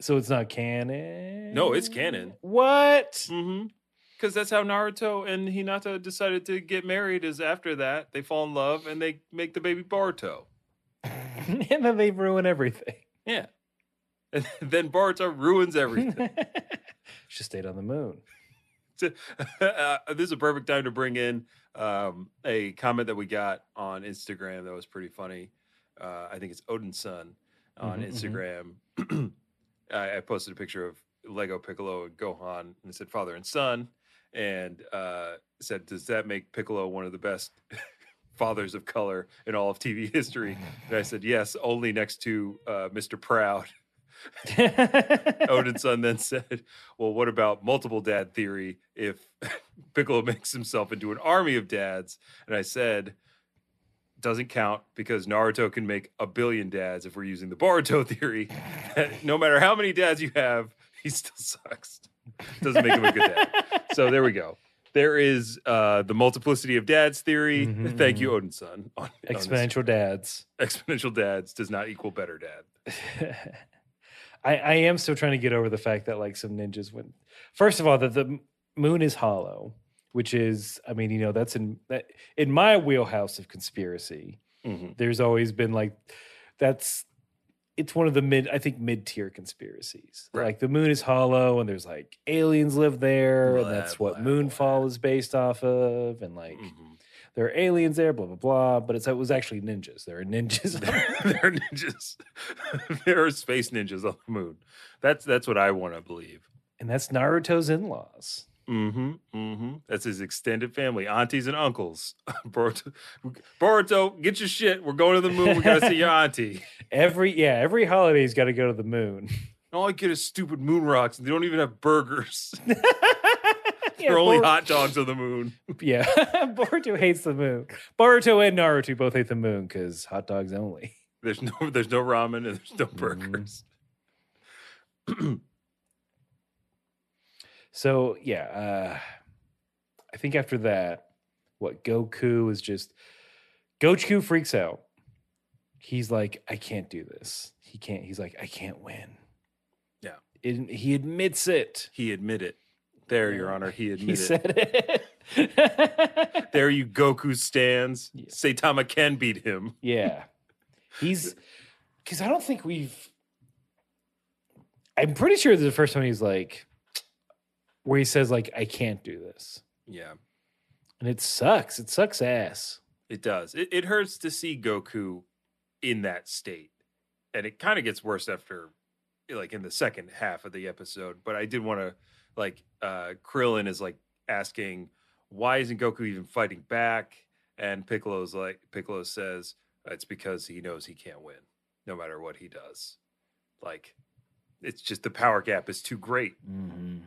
B: So it's not canon.
A: No, it's canon.
B: What?
A: Mm-hmm. Because that's how Naruto and Hinata decided to get married. Is after that they fall in love and they make the baby Boruto.
B: and then they ruin everything.
A: Yeah. And then Boruto ruins everything.
B: She stayed on the moon.
A: To- uh, this is a perfect time to bring in um, a comment that we got on Instagram that was pretty funny. Uh, I think it's Odin's son on
B: Mhm, mhm.
A: Instagram. I, I posted a picture of Lego Piccolo and Gohan, and it said father and son, and uh, said, "Does that make Piccolo one of the best fathers of color in all of TV history?" And I said, "Yes, only next to uh, Mr. Proud." Odin's son then said, Well, what about multiple dad theory if Piccolo makes himself into an army of dads? And I said, Doesn't count because Naruto can make a billion dads if we're using the Boruto theory. no matter how many dads you have, he still sucks. Doesn't make him a good dad. So there we go. there is uh, the multiplicity of dads theory.
B: Mhm,
A: Thank you,
B: mhm.
A: Odin's son. On, on.
B: Exponential dads.
A: exponential dads does not equal better dad.
B: I, I am still trying to get over the fact that like some ninjas went. First of all, that the moon is hollow, which is, I mean, you know, that's in that in my wheelhouse of conspiracy.
A: Mhm.
B: There's always been like that's it's one of the mid I think mid tier conspiracies.
A: Right.
B: Like the moon is hollow and there's like aliens live there
A: Blah,
B: and that's
A: blah,
B: what Moonfall
A: blah.
B: is based off of and like
A: Mhm.
B: There are aliens there, blah blah blah. But it's it was actually ninjas. There are ninjas.
A: there are ninjas. there are space ninjas on the moon. That's that's what I want to believe.
B: and that's Naruto's in-laws.
A: Mm-hmm. Mm-hmm. That's his extended family, aunties and uncles. Boruto, Boruto, get your shit. We're going to the moon. We gotta see your auntie.
B: Every yeah, every holiday's got to go to the moon.
A: All I get is stupid moon rocks, and they don't even have burgers.
B: yeah,
A: They're only
B: Bor-
A: hot dogs on the moon.
B: Yeah, Boruto hates the moon. Boruto and Naruto both hate the moon because hot dogs only.
A: There's no there's no ramen and there's no
B: Mhm.
A: burgers.
B: So yeah, uh, I think after that, what Goku is just Goku freaks out. He's like, I can't do this. He can't. He's like, I can't win.
A: Yeah.
B: It, he admits it.
A: He admitted. There, Your Honor, he admitted.
B: He said it.
A: there you Goku stands.
B: Yeah.
A: Saitama can beat him.
B: Yeah. He's because I don't think we've I'm pretty sure this is the first time he's like where he says like I can't do this.
A: Yeah,
B: And it sucks. It sucks ass.
A: it does. It, it hurts to see Goku in that state. And it kind of gets worse after like in the second half of the episode. But I did want to like uh Krillin is like asking why isn't Goku even fighting back? And Piccolo's like Piccolo says it's because he knows he can't win no matter what he does. Like it's just the power gap is too great.
B: Mm-hmm.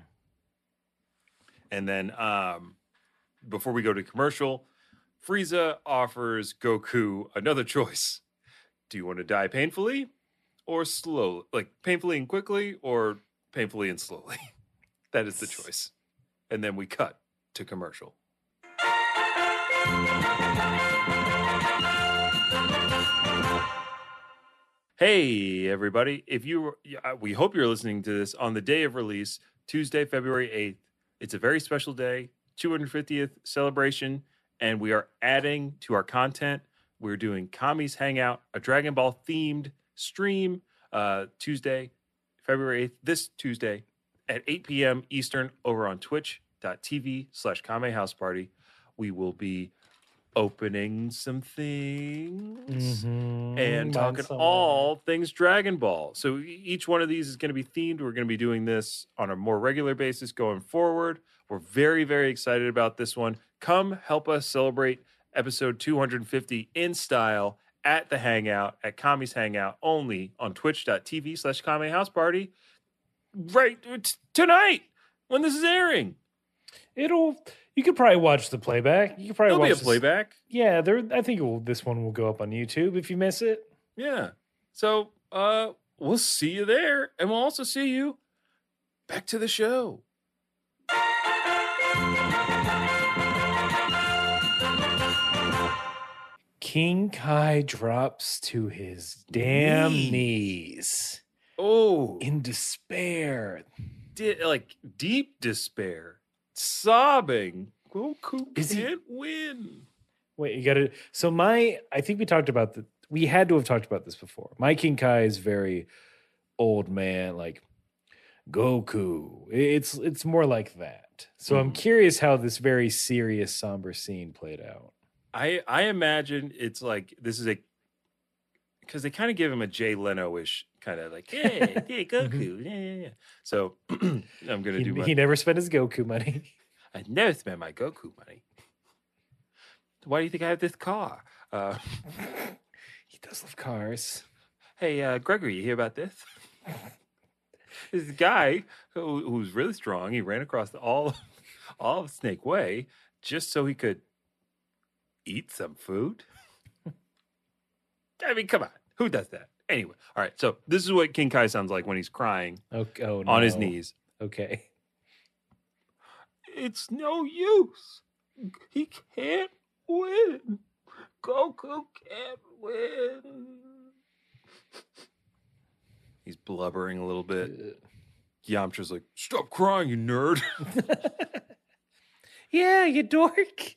A: And then um, before we go to commercial, Frieza offers Goku another choice. Do you want to die painfully or slowly? Like painfully and quickly or painfully and slowly? that is the choice. And then we cut to commercial. Hey, everybody. If you, uh, we hope you're listening to this on the day of release, Tuesday, February 8th. It's a very special day, 250th celebration, and we are adding to our content. We're doing Kami's Hangout, a Dragon Ball themed stream, uh, Tuesday, February 8th, this Tuesday at 8 p.m. Eastern over on twitch.tv slash Kame House Party. We will be opening some things
B: Mm-hmm.
A: and talking all things Dragon Ball. So each one of these is going to be themed. We're going to be doing this on a more regular basis going forward. We're very, very excited about this one. Come help us celebrate episode 250 in style at the Hangout, at Kami's Hangout, only on twitch.tv slash Kame House Party right t- tonight when this is airing.
B: It'll you could probably watch the playback. You could probably
A: There'll
B: watch
A: be a
B: this-
A: playback.
B: Yeah, there I think it will, this one will go up on YouTube if you miss it.
A: Yeah. So uh we'll see you there. And we'll also see you back to the show.
B: King Kai drops to his damn
A: Knees.
B: knees
A: Oh,
B: in despair.
A: di- like deep despair, sobbing. Goku
B: Is he-
A: can't win.
B: Wait, you got to. So my, I think we talked about the. We had to have talked about this before. My King Kai is very old man, like Goku. It's it's more like that. So I'm
A: Mhm.
B: curious how this very serious, somber scene played out.
A: I I imagine it's like this is a because they kind of give him a Jay Leno ish kind of like yeah yeah Goku yeah yeah yeah. So I'm gonna
B: He,
A: do my
B: he never spent his Goku money.
A: I never spent my Goku money. Why do you think I have this car? Uh,
B: he does love cars.
A: hey, uh, Gregory, you hear about this? this guy who, who's really strong. He ran across all, all of Snake Way just so he could eat some food. I mean, come on, who does that? Anyway, all right. So this is what King Kai sounds like when he's crying
B: Okay, oh,
A: on his knees.
B: Okay.
A: It's no use. He can't win. Goku can't win. He's blubbering a little bit. Uh. Yamcha's like, "Stop crying, you nerd."
B: yeah, you dork.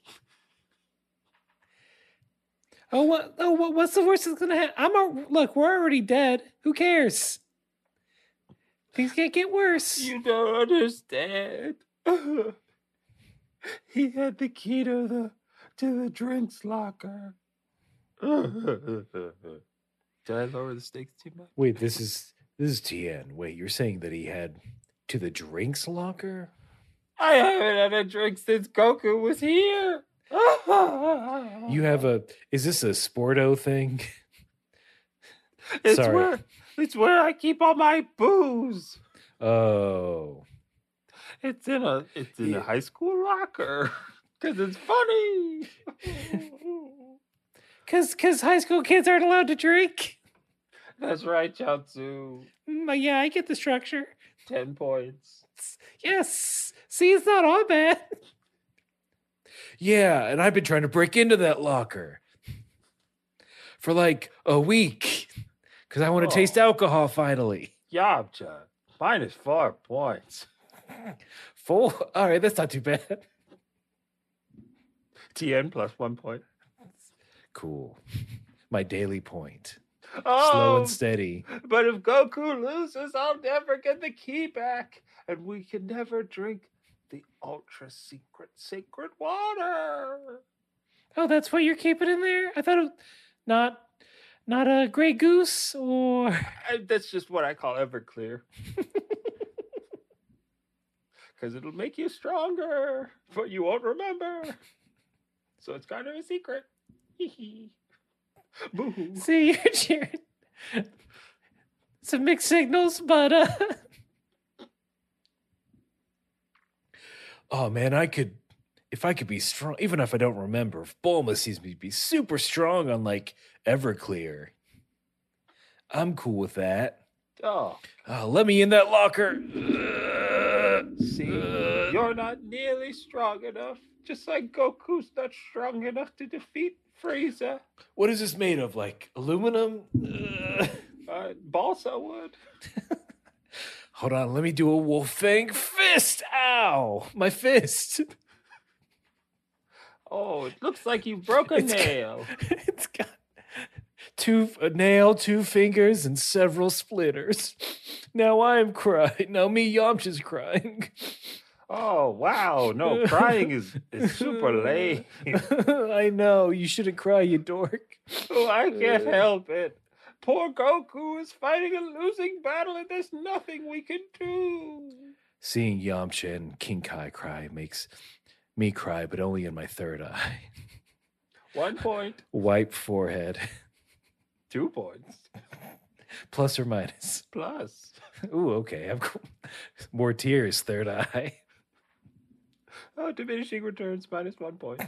B: Oh what? Oh what? What's the worst that's gonna happen? I'm a look. We're already dead. Who cares? Things can't get worse.
A: You don't understand. he had the key to the to the drinks locker. Did I lower the stakes too much?
B: Wait, this is this is Tien. Wait, you're saying that he had to the drinks locker?
A: I haven't had a drink since Goku was here.
B: You have a is this a sporto thing?
A: It's
B: Sorry.
A: where it's where I keep all my booze.
B: Oh.
A: It's in a it's in
B: Yeah.
A: a high school locker because it's funny.
B: Cause cause high school kids aren't allowed to drink.
A: That's right, Chaozu.
B: Mm, yeah, I get the structure.
A: Ten points.
B: Yes. See, it's not all bad. Yeah, and I've been trying to break into that locker for like a week because I want to
A: Oh.
B: taste alcohol finally.
A: Yamcha minus four points.
B: Four. All right, that's not too bad.
A: Tien plus one point.
B: Cool. My daily point.
A: Oh,
B: Slow and oh, steady.
A: but if Goku loses, I'll never get the key back, and we can never drink the ultra secret sacred water.
B: Oh, that's what you're keeping in there? I thought it not not a gray goose or
A: I, that's just what I call Everclear. Because it'll make you stronger, but you won't remember. So it's kind of a secret. Hee hee. Boo.
B: see you're cheering. Some mixed signals, but uh Oh man, I could if I could be strong, even if I don't remember, if Bulma sees me be super strong on like Everclear. I'm cool with that.
A: Oh,
B: Oh, let me in that locker.
A: See,
B: uh,
A: you're not nearly strong enough. Just like Goku's not strong enough to defeat Frieza.
B: what is this made of? Like aluminum? Uh,
A: Uh, balsa wood.
B: hold on, let me do a wolf fang fist. Ow, my fist.
A: Oh, it looks like you broke a
B: It's got-
A: nail.
B: it's got two a nail, two fingers, and several splitters. Now I am crying. Now me Yamcha's crying.
A: Oh wow! No, crying is, is super lame.
B: I know. You shouldn't cry, you dork.
A: Oh, I can't uh, help it. Poor Goku is fighting a losing battle, and there's nothing we can do.
B: Seeing Yamcha and King Kai cry makes me cry, but only in my third eye.
A: One point,
B: Wipe forehead.
A: two points,
B: Plus or minus.
A: plus.
B: Ooh, okay. I'm cool. More tears, third eye.
A: Oh, diminishing returns minus one point.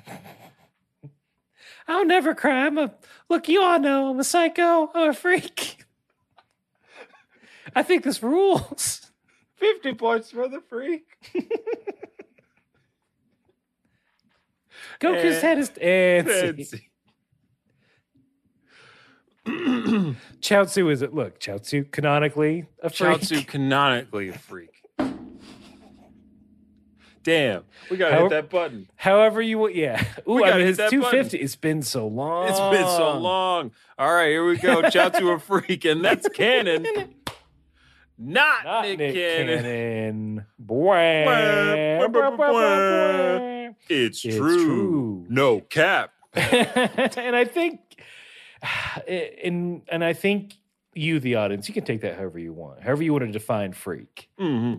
B: I'll never cry. I'm a look. You all know I'm a psycho. I'm a freak. I think this rules.
A: Fifty points for the freak.
B: Goku's head is and
A: Let's
B: see.
A: see.
B: Chaozu is it? Look, Chaozu canonically a freak.
A: Chaozu canonically a freak. Damn, we gotta
B: How-
A: hit that button.
B: However you want. Yeah. Ooh,
A: We
B: I mean
A: hit
B: it's two fifty. It's been so long.
A: It's been so long. All right, here we go. Shout to a freak, and that's canon. Not,
B: Not
A: Nick,
B: Nick,
A: Cannon.
B: Cannon.
A: Bwah, bwah, bwah,
B: Bwah.
A: It's,
B: It's
A: true.
B: true.
A: No cap.
B: and I think, and and I think you, the audience, you can take that however you want, however you want to define freak.
A: hmm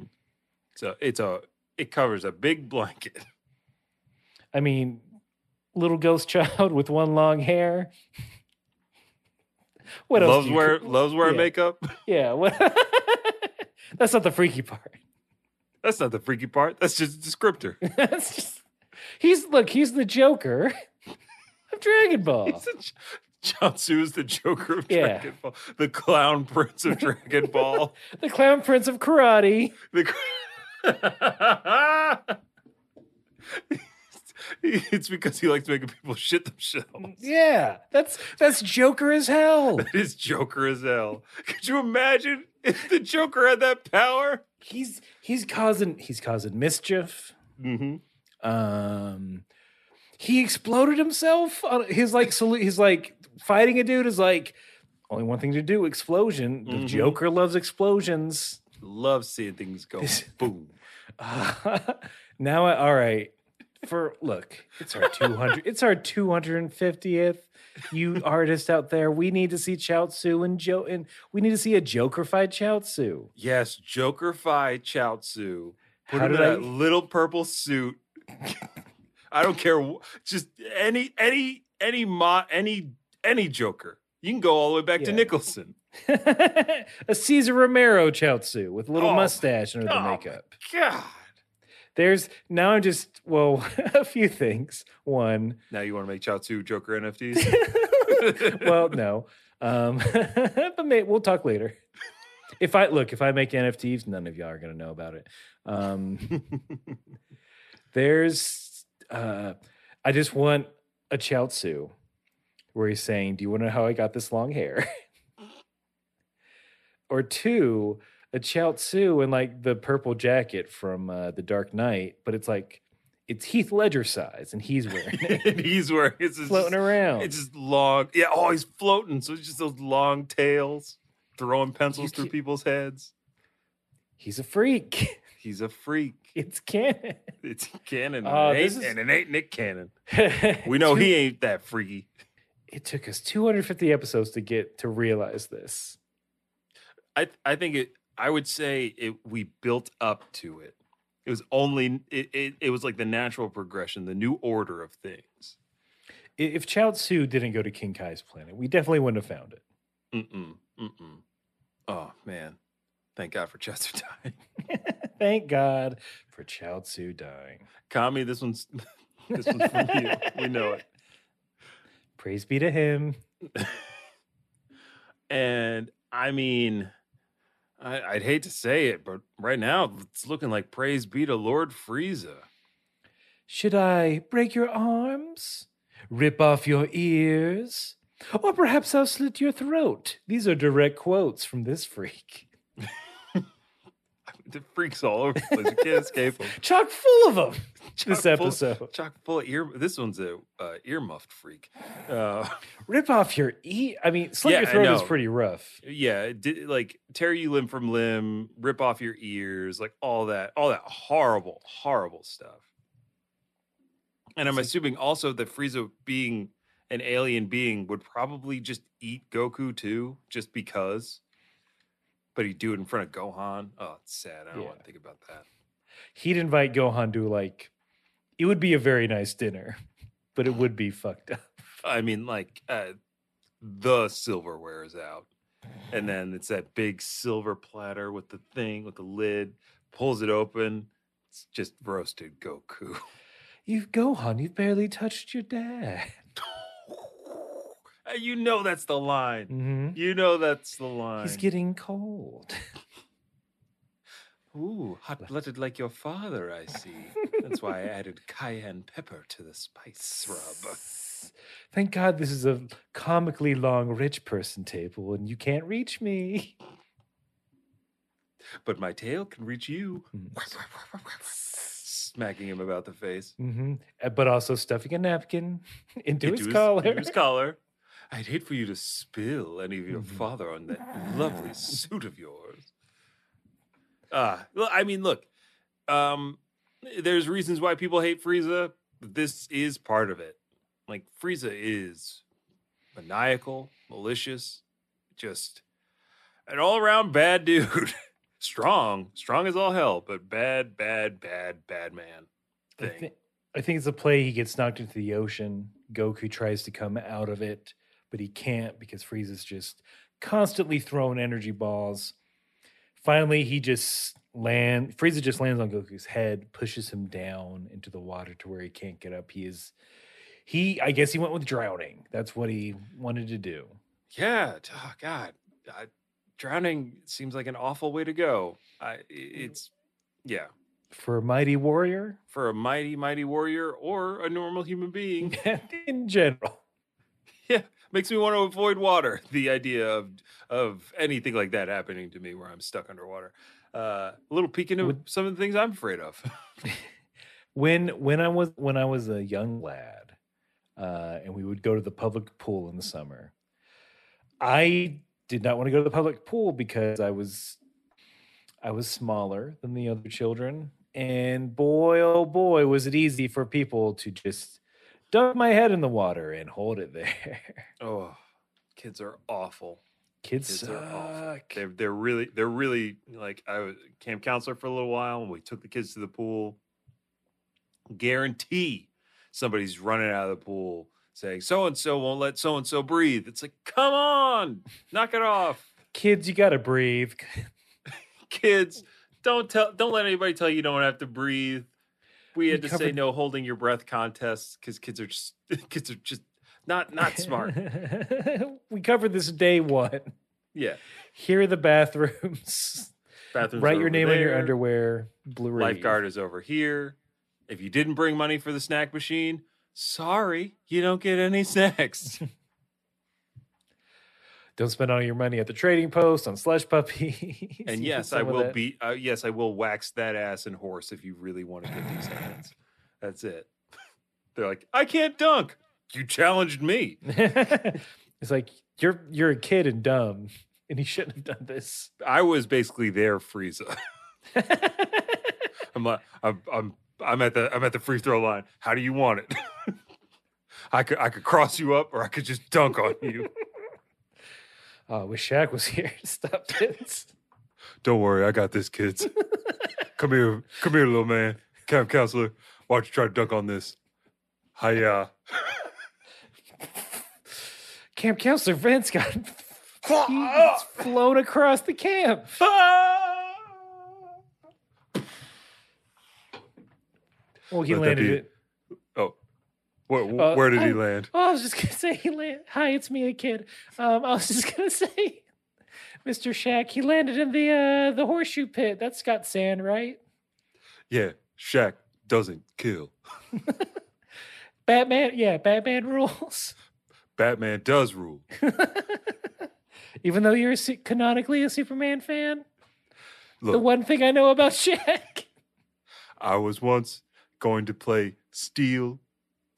A: So it's a it covers a big blanket.
B: I mean, little ghost child with one long hair. What else?
A: loves wear loves wear
B: yeah.
A: makeup.
B: Yeah. What? That's not the freaky part.
A: That's not the freaky part. That's just a descriptor.
B: That's just he's look. He's the Joker of Dragon Ball.
A: Ch- Chaozu is the Joker of
B: Yeah.
A: Dragon Ball, the clown prince of Dragon Ball.
B: the Clown Prince of Karate.
A: The it's because he likes making people shit themselves.
B: Yeah, that's that's Joker as hell.
A: That is Joker as hell. Could you imagine if the Joker had that power?
B: He's he's causing he's causing mischief.
A: Mm-hmm.
B: Um, he exploded himself. On his like salute. He's like fighting a dude is like only one thing to do: explosion. The
A: Mhm.
B: Joker loves explosions.
A: Love seeing things go boom.
B: Uh, now, I, all right. For look, it's our two hundred. it's our two hundred and fiftieth. You artists out there, we need to see Chaozu and Joe, and we need to see a Joker-fied Chaozu.
A: Yes, Joker Fi Chaozu. Put
B: How
A: him in
B: I-
A: that little purple suit. I don't care. Just any any any mo- any any Joker. You can go all the way back to Nicholson.
B: a Cesar Romero Chaozu with a little
A: Oh,
B: mustache under the
A: oh my
B: makeup.
A: God.
B: There's now I'm just well a few things. One,
A: Now you want to make Chaozu Joker NFTs?
B: well, no, um, but we'll talk later. If I look, if I make NFTs, none of y'all are gonna know about it. Um, there's, uh, I just want a Chaozu where he's saying, "Do you want to know how I got this long hair?" Or two, a Chaozu in like the purple jacket from uh, The Dark Knight, but it's like it's Heath Ledger size, and he's wearing it,
A: and he's wearing it's just,
B: floating around.
A: It's just long. Yeah. Oh, he's floating. So it's just those long tails throwing pencils through people's heads.
B: He's a freak.
A: He's a freak.
B: It's canon.
A: It's canon. And, it ain't,
B: is-
A: and it ain't Nick Cannon. We know
B: Two-
A: he ain't that freaky.
B: It took us 250 episodes to get to realize this.
A: I I think it. I would say it. We built up to it. It was only. It, it, it was like the natural progression, the new order of things.
B: If Chaozu didn't go to King Kai's planet, we definitely wouldn't have found it.
A: Mm-mm, mm-mm. Oh man, thank God for Chester dying.
B: Thank God for Chaozu dying.
A: Kami, this one's this one's from you. We know it.
B: Praise be to him.
A: And I mean, I, I'd hate to say it, but right now it's looking like praise be to Lord Frieza.
B: Should I break your arms? Rip off your ears? Or perhaps I'll slit your throat? These are direct quotes from this freak.
A: The freaks all over the place. You can't escape them.
B: Chock full of them. This
A: Chock full-
B: episode.
A: chock full of ear. This one's a uh, ear muffed freak. Uh,
B: Rip off your ear. I mean, slit
A: Yeah,
B: your throat is pretty rough.
A: yeah, did, like tear you limb from limb, rip off your ears, like all that, all that horrible, horrible stuff. And I'm assuming also that Frieza being an alien being would probably just eat Goku too, just because. But he'd do it in front of Gohan. Oh, it's sad. I don't want to think about that.
B: He'd invite Gohan to like, it would be a very nice dinner, but it would be fucked up.
A: I mean, like uh, the silverware is out, and then it's that big silver platter with the thing with the lid. Pulls it open. It's just roasted Goku.
B: You've Gohan, you've barely touched your dad.
A: Uh, you know that's the line.
B: hmm
A: You know that's the line.
B: He's getting cold.
A: Ooh, hot blooded like your father. I see. That's why I added cayenne pepper to the spice rub.
B: Thank God this is a comically long rich person table and you can't reach me.
A: But my tail can reach you.
B: Mm.
A: Smacking him about the face.
B: hmm But also stuffing a napkin into
A: Into
B: his collar.
A: into his collar. I'd hate for you to spill any of your
B: Mhm.
A: father on that lovely suit of yours. Ah, well, I mean, look, um, there's reasons why people hate Frieza. But this is part of it. Like Frieza is maniacal, malicious, just an all-around bad dude. strong, strong as all hell, but bad, bad, bad, bad man.
B: I,
A: Thing.
B: thi- I think it's a play he gets knocked into the ocean. Goku tries to come out of it, but he can't because Frieza's just constantly throwing energy balls. Finally, he just land Frieza just lands on Goku's head, pushes him down into the water to where he can't get up. He is he I guess he went with drowning. That's what he wanted to do.
A: Yeah. Oh God, I, drowning seems like an awful way to go. I, i- it's yeah.
B: For a mighty warrior
A: for a mighty, mighty warrior or a normal human being.
B: in general.
A: Makes me want to avoid water. The idea of of anything like that happening to me where I'm stuck underwater. Uh, a little peek into some of the things I'm afraid of.
B: when when I was when I was a young lad, uh, and we would go to the public pool in the summer. I did not want to go to the public pool because I was I was smaller than the other children, and boy oh boy was it easy for people to just dunk my head in the water and hold it there.
A: oh, kids are awful.
B: Kids,
A: Kids are awful.
B: suck.
A: They're they're really they're really like I was camp counselor for a little while and we took the kids to the pool. Guarantee somebody's running out of the pool saying so and so won't let so and so breathe. It's like, come on, knock it off.
B: Kids, you gotta breathe.
A: Kids, don't tell don't let anybody tell you you don't have to breathe. We
B: We
A: had to say no holding your breath contests because kids are just kids are just not not smart.
B: we covered this day one.
A: Yeah.
B: Here are the bathrooms.
A: Bathrooms
B: Write your name on your underwear. Blue
A: lifeguard is over here. If you didn't bring money for the snack machine, sorry, you don't get any snacks.
B: Don't spend all your money at the trading post on slush puppies.
A: and yes, I will be. Uh, yes, I will wax that ass and horse if you really want to get these hands. That's it. They're like, I can't dunk. You challenged me.
B: it's like you're you're a kid and dumb, and you shouldn't have done this.
A: I was basically their Frieza. I'm like, I'm, I'm, I'm at the, I'm at the free throw line. How do you want it? I could, I could cross you up, or I could just dunk on you.
B: Oh, I wish Shaq was here to stop this.
A: Don't worry, I got this, kids. come here, come here, little man. Camp counselor, why don't you try to dunk on this? Hiya.
B: Camp counselor Vince got he's flown across the camp. Ah. Well, he
A: Let that
B: landed
A: be-
B: it.
A: Where,
B: Uh,
A: where did he
B: oh,
A: land?
B: Oh, I was just gonna say he land. Hi, it's me, a kid. Um, I was just gonna say, Mr. Shaq, he landed in the uh the horseshoe pit. That's got sand, right?
A: Yeah, Shaq doesn't kill.
B: Batman, yeah, Batman rules.
A: Batman does rule.
B: Even though you're a, canonically a Superman fan, the one thing I know about Shaq.
A: I was once going to play Steel,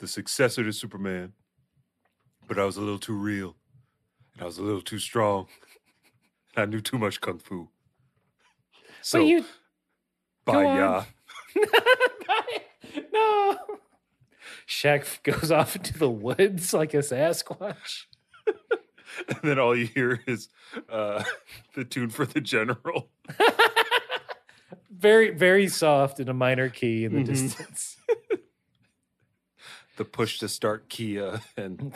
A: the successor to Superman, but I was a little too real, and I was a little too strong. and I knew too much kung fu. So,
B: but you
A: bye, ya.
B: no. Shaq goes off into the woods like a Sasquatch.
A: And then all you hear is uh, the tune for the general.
B: Very, very soft in a minor key in the
A: Mhm.
B: distance.
A: The push to start Kia and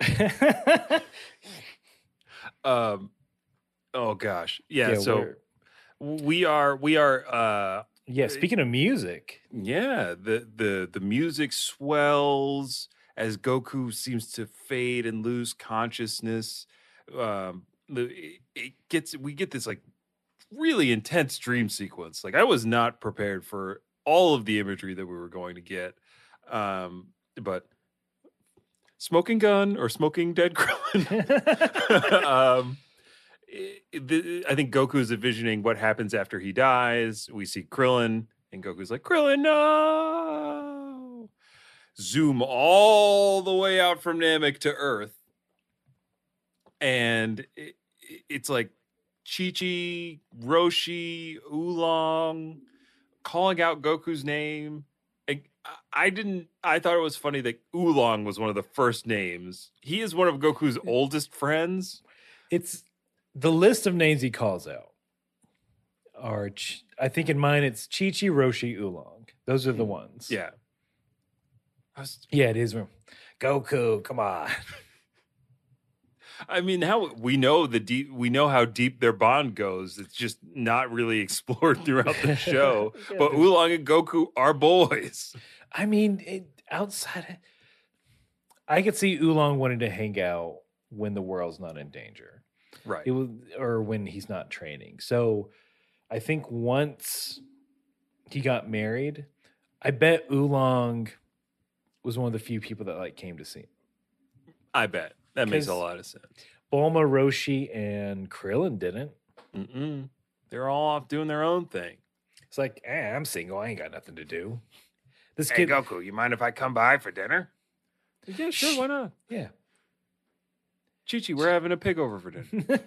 A: um oh gosh. Yeah, so
B: we're-
A: we are uh
B: yeah. Speaking of music,
A: yeah the the the music swells as goku seems to fade and lose consciousness. Um it, it gets we get this like really intense dream sequence. Like i was not prepared for all of the imagery that we were going to get um but smoking gun or smoking dead Krillin um i- the, I think Goku is envisioning what happens after he dies. We see Krillin, and Goku's like, Krillin, no! Zoom all the way out from Namek to Earth. And it, it's like Chi Chi, Roshi, Oolong calling out Goku's name. I, I didn't, I thought it was funny that Oolong was one of the first names. He is one of Goku's oldest friends.
B: it's the list of names he calls out are, I think in mine it's Chi Chi, Roshi, Oolong. Those are the ones.
A: Mm, Yeah. Was,
B: Yeah, it is. Goku, come on.
A: I mean, how we know the deep, we know how deep their bond goes. It's just not really explored throughout the show.
B: Yeah,
A: but
B: but-
A: Oolong and Goku are boys.
B: I mean, it, outside, of, I could see Oolong wanting to hang out when the world's not in danger.
A: Right.
B: It was, or when he's not training. So I think once he got married, I bet Oolong was one of the few people that like came to see him.
A: I bet that makes a lot of sense.
B: Bulma, Roshi, and Krillin didn't.
A: Mm-mm. They're all off doing their own thing.
B: It's like, eh, I'm single. I ain't got nothing to do. This
A: Hey
B: kid,
A: Goku, you mind if I come by for dinner? Yeah, sure. Why not?
B: yeah.
A: Chi Chi, we're having a pig over for dinner.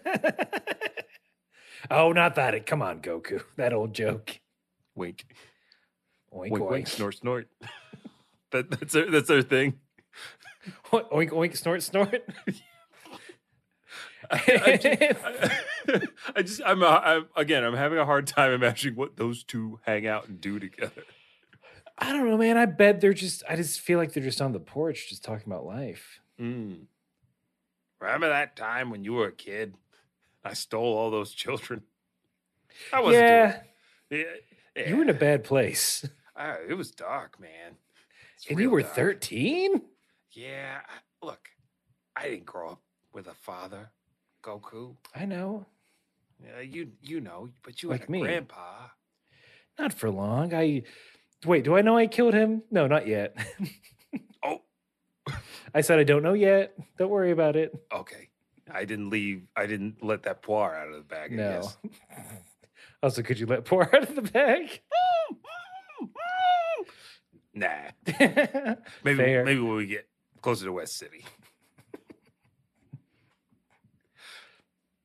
B: oh, not that. Come on, Goku. That old joke.
A: wink,
B: Oink,
A: wink,
B: oink.
A: wink, snort, snort. that, that's their, that's their thing.
B: Oink, oink, snort, snort.
A: I, just, I just, I'm, uh, I'm, again, I'm having a hard time imagining what those two hang out and do together.
B: I don't know, man. I bet they're just, I just feel like they're just on the porch just talking about life.
A: Mm. Remember that time when you were a kid? I stole all those children. I wasn't
B: yeah,
A: doing yeah,
B: you were in a bad place.
A: Uh, it was dark, man. It's
B: And you were
A: dark.
B: 13?
A: Yeah, look, I didn't grow up with a father, Goku.
B: I know.
A: Yeah, you you know, but you
B: Like
A: had a
B: me.
A: grandpa.
B: Not for long. I, wait, do I know I killed him? No, not yet.
A: Oh,
B: I said I don't know yet. Don't worry about it.
A: okay. I didn't leave. I didn't let that Puar out of the bag. I
B: No.
A: guess.
B: Also, could you let Puar out of the bag?
A: Nah. Maybe
B: Fair.
A: maybe when we get closer to West City.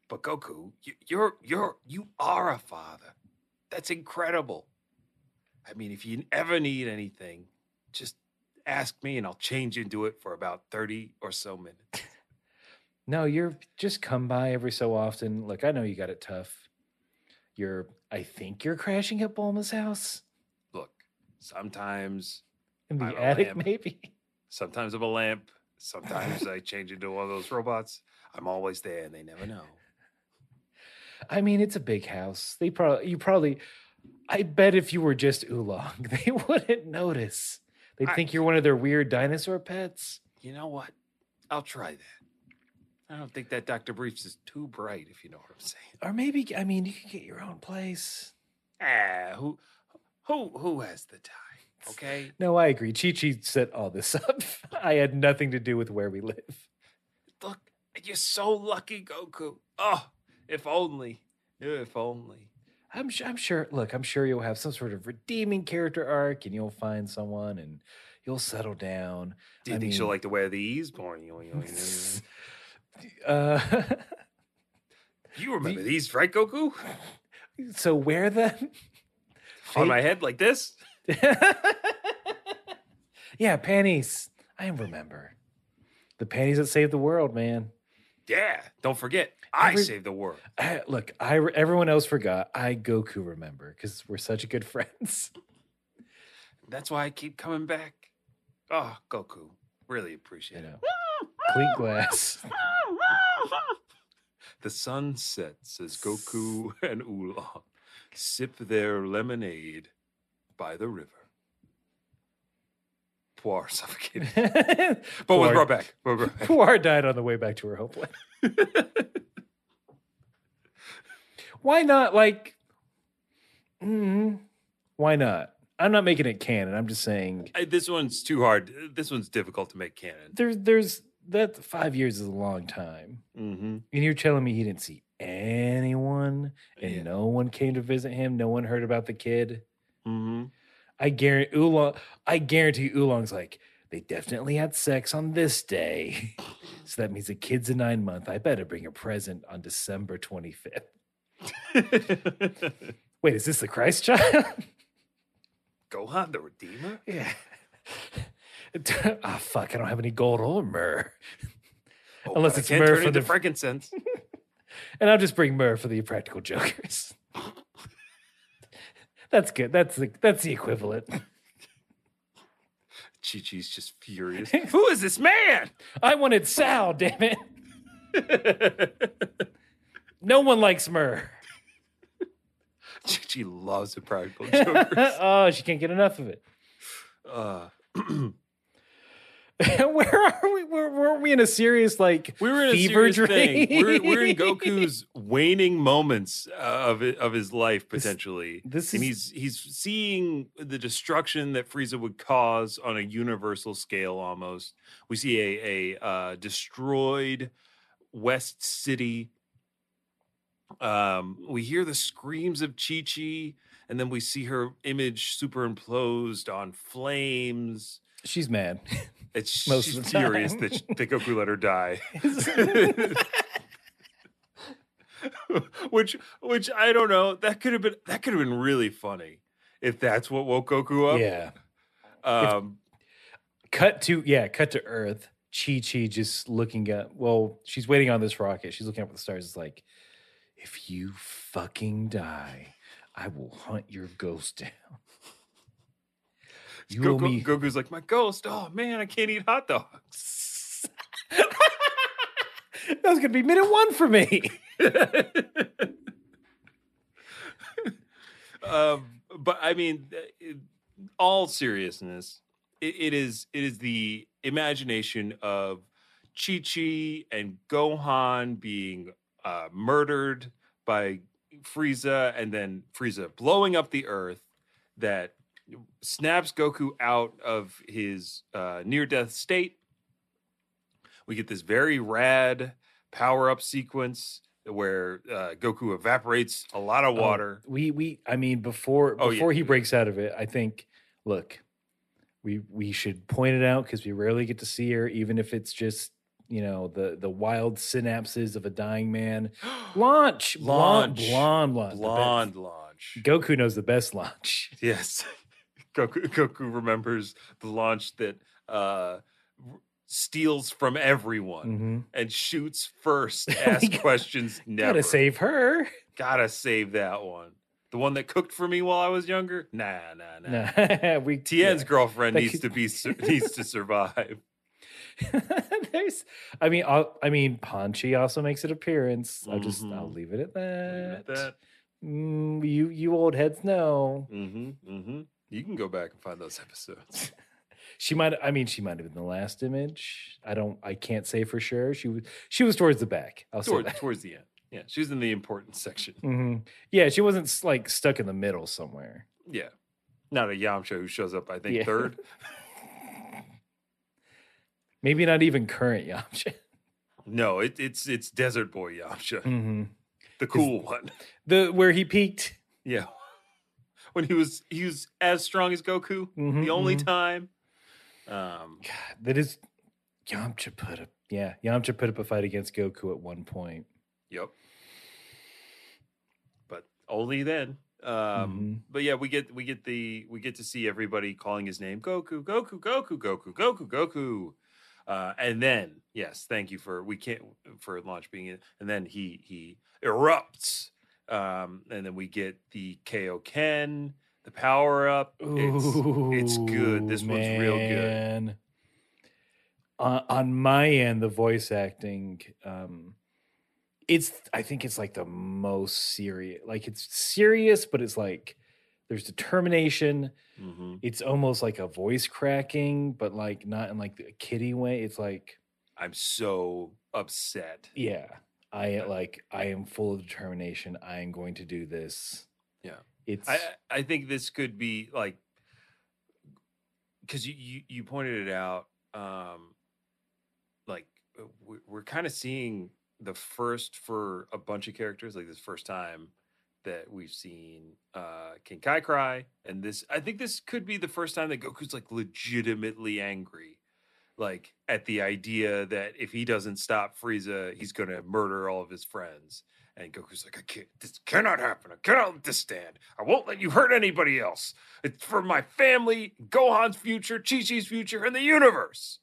A: but Goku, you, you're you're you are a father. That's incredible. I mean, if you ever need anything, just ask me and I'll change into it for about 30 or so minutes.
B: No, you're just come by every so often. Look, I know you got it tough. You're, I think you're crashing at Bulma's house
A: Look, sometimes
B: in the attic, maybe.
A: Sometimes I'm a lamp, sometimes I change into one of those robots. I'm always there and they never know.
B: I mean, it's a big house. They probably, you probably, I bet if you were just Oolong, they wouldn't notice. They'd think you're one of their weird dinosaur pets.
A: You know what? I'll try that. I don't think that Dr. Briefs is too bright, if you know what I'm saying.
B: Or maybe, I mean, you could get your own place.
A: Ah, who who who has the time? Okay.
B: No, I agree. Chi Chi set all this up. I had nothing to do with where we live.
A: Look, you're so lucky, Goku. Oh, if only. If only.
B: I'm sure, I'm sure. Look, I'm sure you'll have some sort of redeeming character arc, and you'll find someone, and you'll settle down.
A: Do you
B: I
A: think she'll like to wear these?
B: Uh,
A: You remember these, right, Goku?
B: so wear them.
A: On my head like this?
B: yeah, panties. I remember the panties that saved the world, man.
A: Yeah. Don't forget, I
B: Every-
A: saved the world.
B: I, look, I everyone else forgot. I Goku remember because we're such good friends.
A: That's why I keep coming back. Oh, Goku. Really appreciate it.
B: clink glass.
A: The sun sets as Goku and Oolong sip their lemonade by the river. Puar suffocated, but was brought back. Brought back.
B: Puar died on the way back to her homeland. Why not? Like, mm, why not? I'm not making it canon. I'm just saying
A: I- this one's too hard. This one's difficult to make canon.
B: there's there's that five years is a long time,
A: Mm-hmm.
B: and you're telling me he didn't see anyone, and
A: Yeah.
B: no one came to visit him. No one heard about the kid.
A: Mm-hmm.
B: I guarantee Oolong. I guarantee Oolong's like they definitely had sex on this day, so that means the kid's a nine month. I better bring a present on December 25th. Wait, is this the Christ child?
A: Gohan the Redeemer?
B: yeah. Ah, fuck! I don't have any gold or myrrh,
A: Oh,
B: Unless it's myrrh for the-
A: frankincense.
B: and I'll just bring myrrh for the practical jokers. That's good. That's the that's the equivalent.
A: Chi Chi's just furious. Who is this man?
B: I wanted Sal. Damn it! No one likes myrrh.
A: Chi Chi loves the practical jokers.
B: oh, she can't get enough of it.
A: Uh,
B: Where are we? Were, weren't we in a serious like
A: We were in a
B: fever
A: serious thing.
B: dream?
A: We're, we're in Goku's waning moments uh, of of his life
B: This-
A: potentially,
B: This
A: and
B: is
A: he's he's seeing the destruction that Frieza would cause on a universal scale. Almost, we see a a uh, destroyed West City. Um, we hear the screams of Chi Chi, and then we see her image superimposed on flames.
B: she's mad.
A: It's
B: Most
A: she's
B: of the
A: furious
B: time.
A: that, sh- that Goku let her die. which which I don't know. That could have been that could have been really funny if that's what woke Goku up.
B: yeah.
A: Um
B: Cut to yeah, cut to Earth. Chi Chi just looking at well, she's waiting on this rocket. She's looking up at the stars. It's like, if you fucking die, I will hunt your ghost down. You
A: Goku. Goku's like, my ghost. Oh man, I can't eat hot dogs.
B: that was gonna be minute one for me.
A: um, but I mean, uh, it- all seriousness, it, it is it is the imagination of Chi Chi and Gohan being uh, murdered by Frieza, and then Frieza blowing up the Earth that snaps Goku out of his uh, near death state. We get this very rad power up sequence where uh, Goku evaporates a lot of
B: Oh,
A: water.
B: we we I mean before
A: Oh, yeah.
B: before he breaks out of it, I think look, we we should point it out because we rarely get to see her, even if it's just you know the the wild synapses of a dying man. Launch,
A: Launch.
B: blonde, blonde, the
A: Blonde launch.
B: Goku knows the best launch.
A: Yes. Goku, Goku remembers the launch that uh, steals from everyone
B: Mhm.
A: and shoots first, asks questions never.
B: Gotta save her.
A: Gotta save that one. The one that cooked for me while I was younger? Nah, nah, nah.
B: Nah, we
A: Tien's
B: yeah.
A: girlfriend
B: That
A: needs
B: could-
A: to be needs to survive.
B: There's, I mean, I'll, I mean, Panchi also makes an appearance. I'll just, I'll
A: Mhm.
B: leave it at that.
A: It at that.
B: Mm, you, you old heads know.
A: Mm-hmm. Mm-hmm. You can go back and find those episodes.
B: She might. I mean, she might have been the last image. I don't. I can't say for sure. She was. She was towards the back. I'll say that.
A: towards the end. Yeah, she was in the important section.
B: Mhm. Yeah, she wasn't like stuck in the middle somewhere.
A: Yeah. Not a Yamcha who shows up, I think,
B: Yeah.
A: third.
B: Maybe not even current Yamcha.
A: No, it, it's it's Desert Boy Yamcha,
B: hmm
A: the cool one.
B: The where he peaked.
A: Yeah. When he was he was as strong as Goku,
B: Mhm,
A: the only
B: mhm.
A: time. Um
B: God, that is Yamcha put up. Yeah, Yamcha put up a fight against Goku at one point.
A: Yep. But only then. Um
B: Mhm.
A: but yeah, we get we get the we get to see everybody calling his name Goku, Goku, Goku, Goku, Goku, Goku. Uh and then, yes, thank you for we can't for launch being in and then he he erupts. Um and then we get the Kaioken, the power up. It's it's good. This
B: Ooh,
A: one's real good.
B: man. On, on my end, the voice acting, um, it's I think it's like the most serious. Like it's serious, but it's like there's determination.
A: Mhm.
B: It's almost like a voice cracking, but like not in like a kiddie way. It's like
A: I'm so upset.
B: yeah, I like I am full of determination. I am going to do this.
A: Yeah.
B: It's
A: I I think this could be like because you, you you pointed it out. Um, like uh, we- we're kind of seeing the first for a bunch of characters, like this first time that we've seen uh King Kai cry, and this I think this could be the first time that Goku's like legitimately angry. Like at the idea that if he doesn't stop Frieza, he's gonna murder all of his friends. And Goku's like, I can't, this cannot happen. I cannot let this stand. I won't let you hurt anybody else. It's for my family, Gohan's future, Chi Chi's future, and the universe.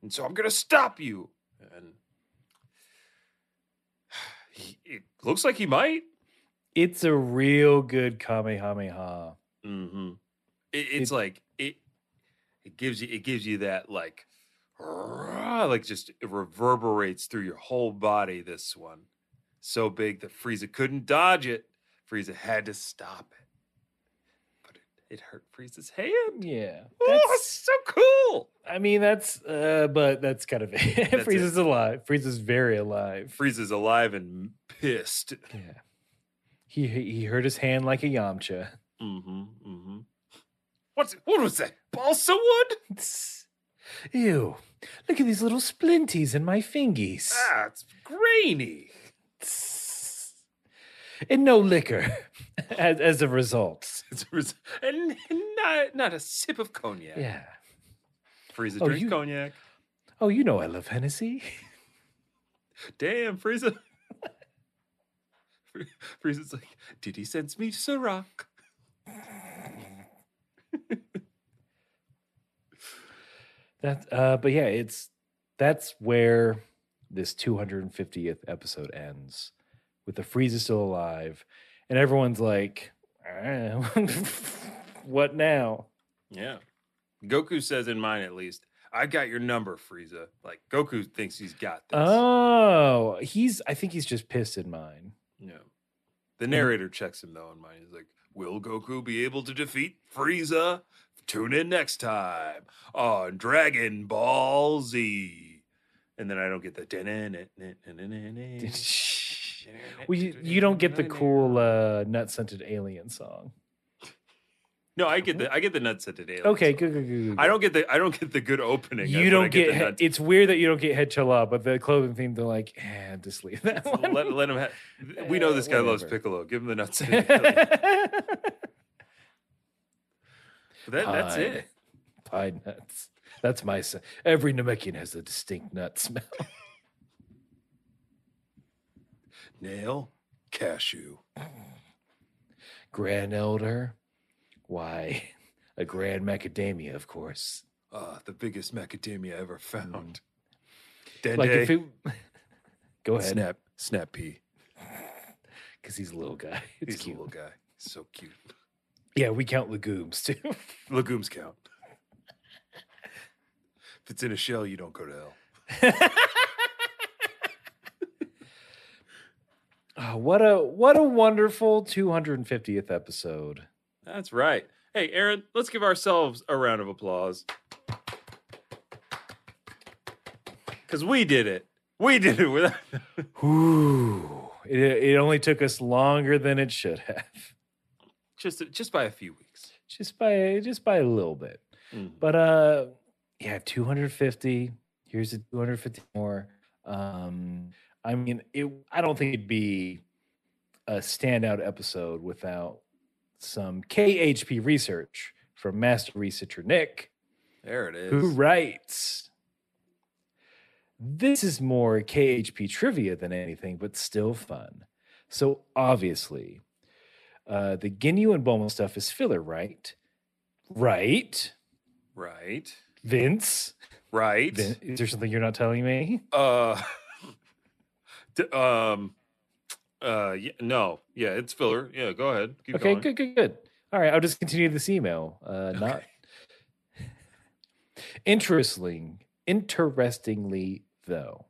A: And so I'm going to stop you. And he, it looks like he might.
B: it's a real good Kamehameha.
A: Mm-hmm. It, it's
B: It-
A: like, it, it gives you, it gives you that like, like just it reverberates through your whole body. This one so big that Frieza couldn't dodge it. Frieza had to stop it, but it it hurt Frieza's hand.
B: Yeah.
A: Oh,
B: That's,
A: so cool.
B: I mean, that's, uh, but that's kind of it.
A: That's
B: Frieza's alive. Frieza's very alive.
A: Frieza's alive and pissed.
B: Yeah. He he hurt his hand like a Yamcha.
A: Mm-hmm. Mm-hmm. What's what was that? Balsa wood?
B: Ew. Look at these little splinties in my fingies.
A: Ah, it's grainy.
B: And no liquor as, as a result.
A: And not, not a sip of cognac.
B: Yeah.
A: Frieza
B: Oh,
A: drinks
B: you-
A: cognac.
B: Oh, you know I love Hennessy.
A: Damn, Frieza. Fri- Frieza's like, did he sense me, to Ciroc?
B: That uh but yeah, it's that's where this 250th episode ends with the Frieza still alive and everyone's like "Ah, what now?
A: Yeah. Goku says in mine at least, I got your number, Frieza. Like Goku thinks he's got this.
B: Oh, he's I think he's just pissed in mine.
A: Yeah. The narrator checks him though in mine. He's like, Will Goku be able to defeat Frieza? Tune in next time on Dragon Ball Z. And then I don't get the
B: well, you, you don't get the cool uh nut scented alien song.
A: No, I get the I get the nut scented alien.
B: Okay,
A: song.
B: good, good, good, good.
A: I don't get the I don't get the good opening.
B: You don't get.
A: the
B: he- it's weird that you don't get head chala, but the clothing theme, they're like, eh, just leave that one.
A: let, let him have. We know
B: Eh,
A: this guy loves. Piccolo. Give him the nuts. scented that, that's
B: Pine.
A: it.
B: Pine nuts. That's my. s- Every Namekian has a distinct nut smell.
A: Nail, cashew.
B: Grand Elder. Why, a Grand Macadamia, of course.
A: Ah, the biggest macadamia ever found. Dende,
B: Like if it. Go ahead,
A: snap, snap pea.
B: because he's a little guy. It's
A: He's
B: cute.
A: a little guy. So cute.
B: Yeah, we count legumes too.
A: Legumes count. if it's in a shell, you don't go to hell.
B: Oh, what a what a wonderful 250th episode.
A: That's right. Hey, Aaron, let's give ourselves a round of applause. Because we did it. We did it without.
B: Whew. It, it only took us longer than it should have.
A: Just just by a few weeks.
B: Just by just by a little bit.
A: Mm.
B: But uh yeah, 250. Here's a 250 more. Um I mean, it I don't think it'd be a standout episode without some KHP research from master researcher Nick,
A: There it is.
B: who writes This is more KHP trivia than anything, but still fun. So obviously, uh, the Ginyu and Bulma stuff is filler, right? Right,
A: Right.
B: Vince.
A: Right.
B: Vin- is there something you're not telling me?
A: Uh, d- um, uh, yeah, no, yeah, it's filler. Yeah, go ahead. Keep
B: okay,
A: going.
B: good, good, good. All right, I'll just continue this email. Uh, not interesting. Interestingly, though,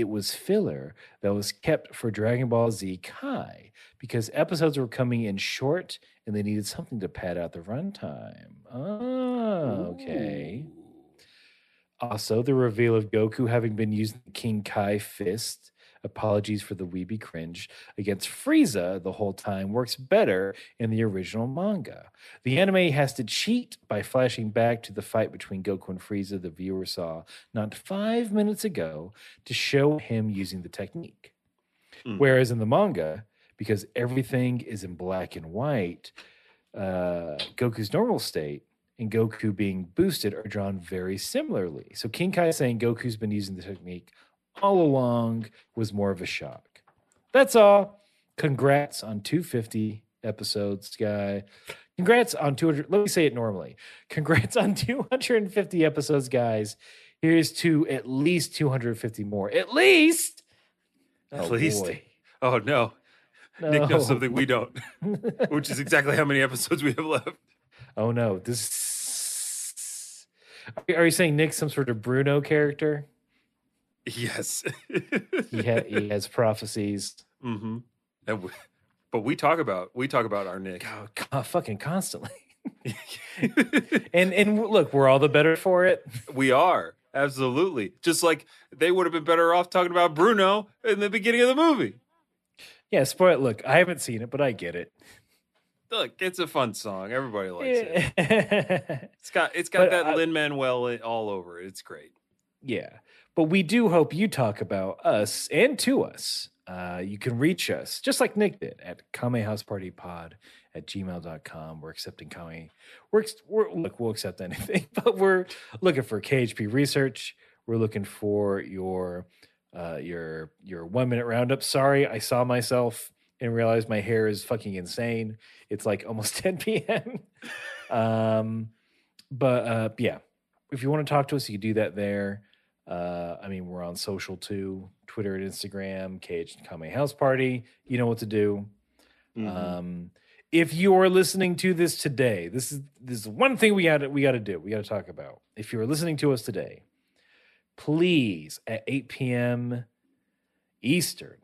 B: it was filler that was kept for Dragon Ball Z Kai because episodes were coming in short and they needed something to pad out the runtime. Oh, okay.
A: Ooh.
B: Also, the reveal of Goku having been using the King Kai fist, apologies for the weeby cringe, against Frieza the whole time works better in the original manga. The anime has to cheat by flashing back to the fight between Goku and Frieza the viewer saw not five minutes ago to show him using the technique.
A: Mm.
B: Whereas in the manga, because everything is in black and white, uh, Goku's normal state and Goku being boosted are drawn very similarly. So King Kai is saying Goku's been using the technique all along was more of a shock. That's all. Congrats on 250 episodes, guy. Congrats on 200. Let me say it normally. Congrats on 250 episodes, guys. Here's to at least 250 more. At least.
A: At
B: Oh,
A: least.
B: boy.
A: Oh no. Nick knows something we don't, which is exactly how many episodes we have left.
B: Oh no, this Are you saying Nick's some sort of Bruno character?
A: Yes.
B: He, ha- he has prophecies.
A: mm-hmm. And we, but we talk about we talk about our Nick.
B: God, co- fucking constantly. and and look, we're all the better for it.
A: we are absolutely just like they would have been better off talking about Bruno in the beginning of the movie.
B: Yeah, spoil. Look, I haven't seen it, but I get it.
A: Look, it's a fun song. Everybody likes it.
B: yeah,
A: It's got it's got
B: But
A: that Lin Manuel all over it. It's great.
B: But we do hope you talk about us and to us. Uh, you can reach us just like Nick did at kamehousepartypod at gmail.com. We're accepting Kame. We're, we're look, we'll accept anything, but we're looking for KHP research. We're looking for your uh, your your one minute roundup. Sorry, I saw myself and realized my hair is fucking insane. It's like almost 10 p.m. um, but uh, yeah, if you want to talk to us, you can do that there. Uh, I mean, we're on social too Twitter and Instagram, KH Kame House Party. You know what to do.
A: Mhm.
B: Um, if you are listening to this today, this is this is one thing we got we got to do. We got to talk about. If you are listening to us today, please at 8 p.m. Eastern,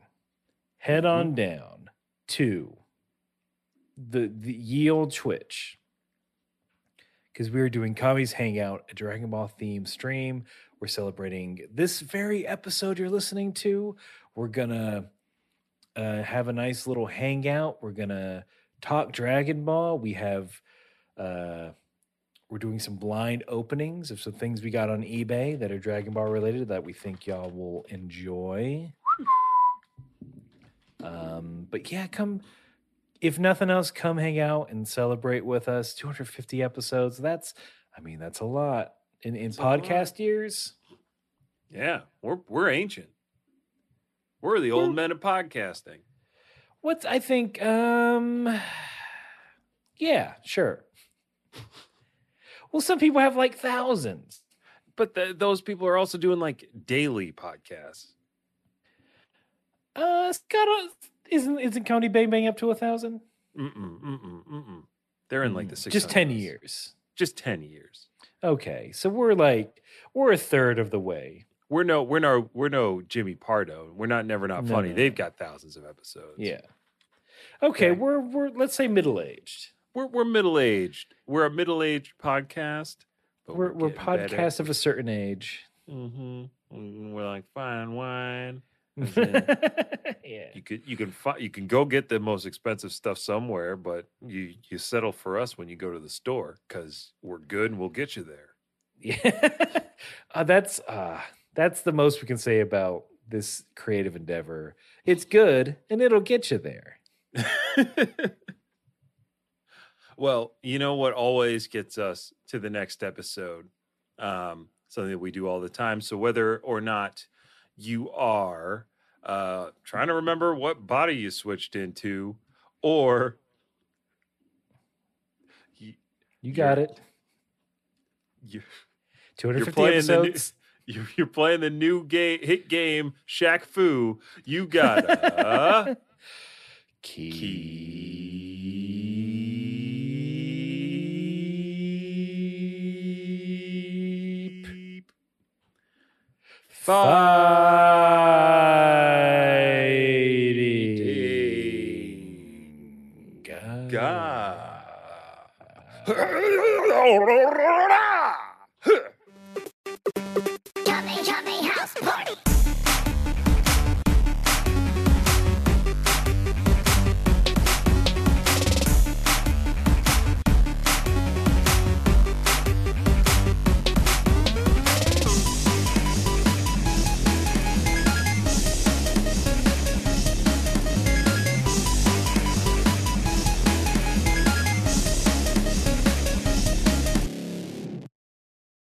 B: head on down to the the Yield Twitch because we are doing Kami's Hangout, a Dragon Ball theme stream. We're celebrating this very episode you're listening to. We're gonna uh, have a nice little hangout. We're gonna talk Dragon Ball. We have uh, we're doing some blind openings of some things we got on eBay that are Dragon Ball related that we think y'all will enjoy. Um, but yeah, come if nothing else, come hang out and celebrate with us. 250 episodes. That's I mean, that's a lot. In in
A: It's
B: podcast years.
A: Yeah, we're we're ancient. We're the old men of podcasting.
B: What's I think um yeah, sure. Well, some people have like thousands.
A: But the, those people are also doing like daily podcasts.
B: Uh Scott uh, isn't isn't Comedy Bang Bang up to a thousand?
A: Mm-mm, mm-mm, mm-mm. They're in like the six.
B: just ten years.
A: Just ten years.
B: Okay. So we're like we're a third of the way.
A: We're no, we're no, we're no Jimmy Pardo. We're not never not funny.
B: no,
A: They've got thousands of episodes.
B: Yeah. Okay, we're we're let's say middle aged.
A: we're we're middle aged. We're a middle aged podcast. but
B: We're we're
A: getting better.
B: podcasts of a certain age.
A: Mm-hmm. We're like fine wine.
B: yeah.
A: You could you can fi- you can go get the most expensive stuff somewhere, but you you settle for us when you go to the store because we're good and we'll get you there.
B: Yeah. uh, that's uh that's the most we can say about this creative endeavor. It's good and it'll get you there.
A: well, you know what always gets us to the next episode? Um, something that we do all the time. So whether or not you are uh, trying to remember what body you switched into, or you,
B: You got it.
A: you,
B: 250
A: playing the new-
B: episodes.
A: You're playing the new game, hit game, Shaq Fu. You gotta
B: keep,
A: fighting God. God.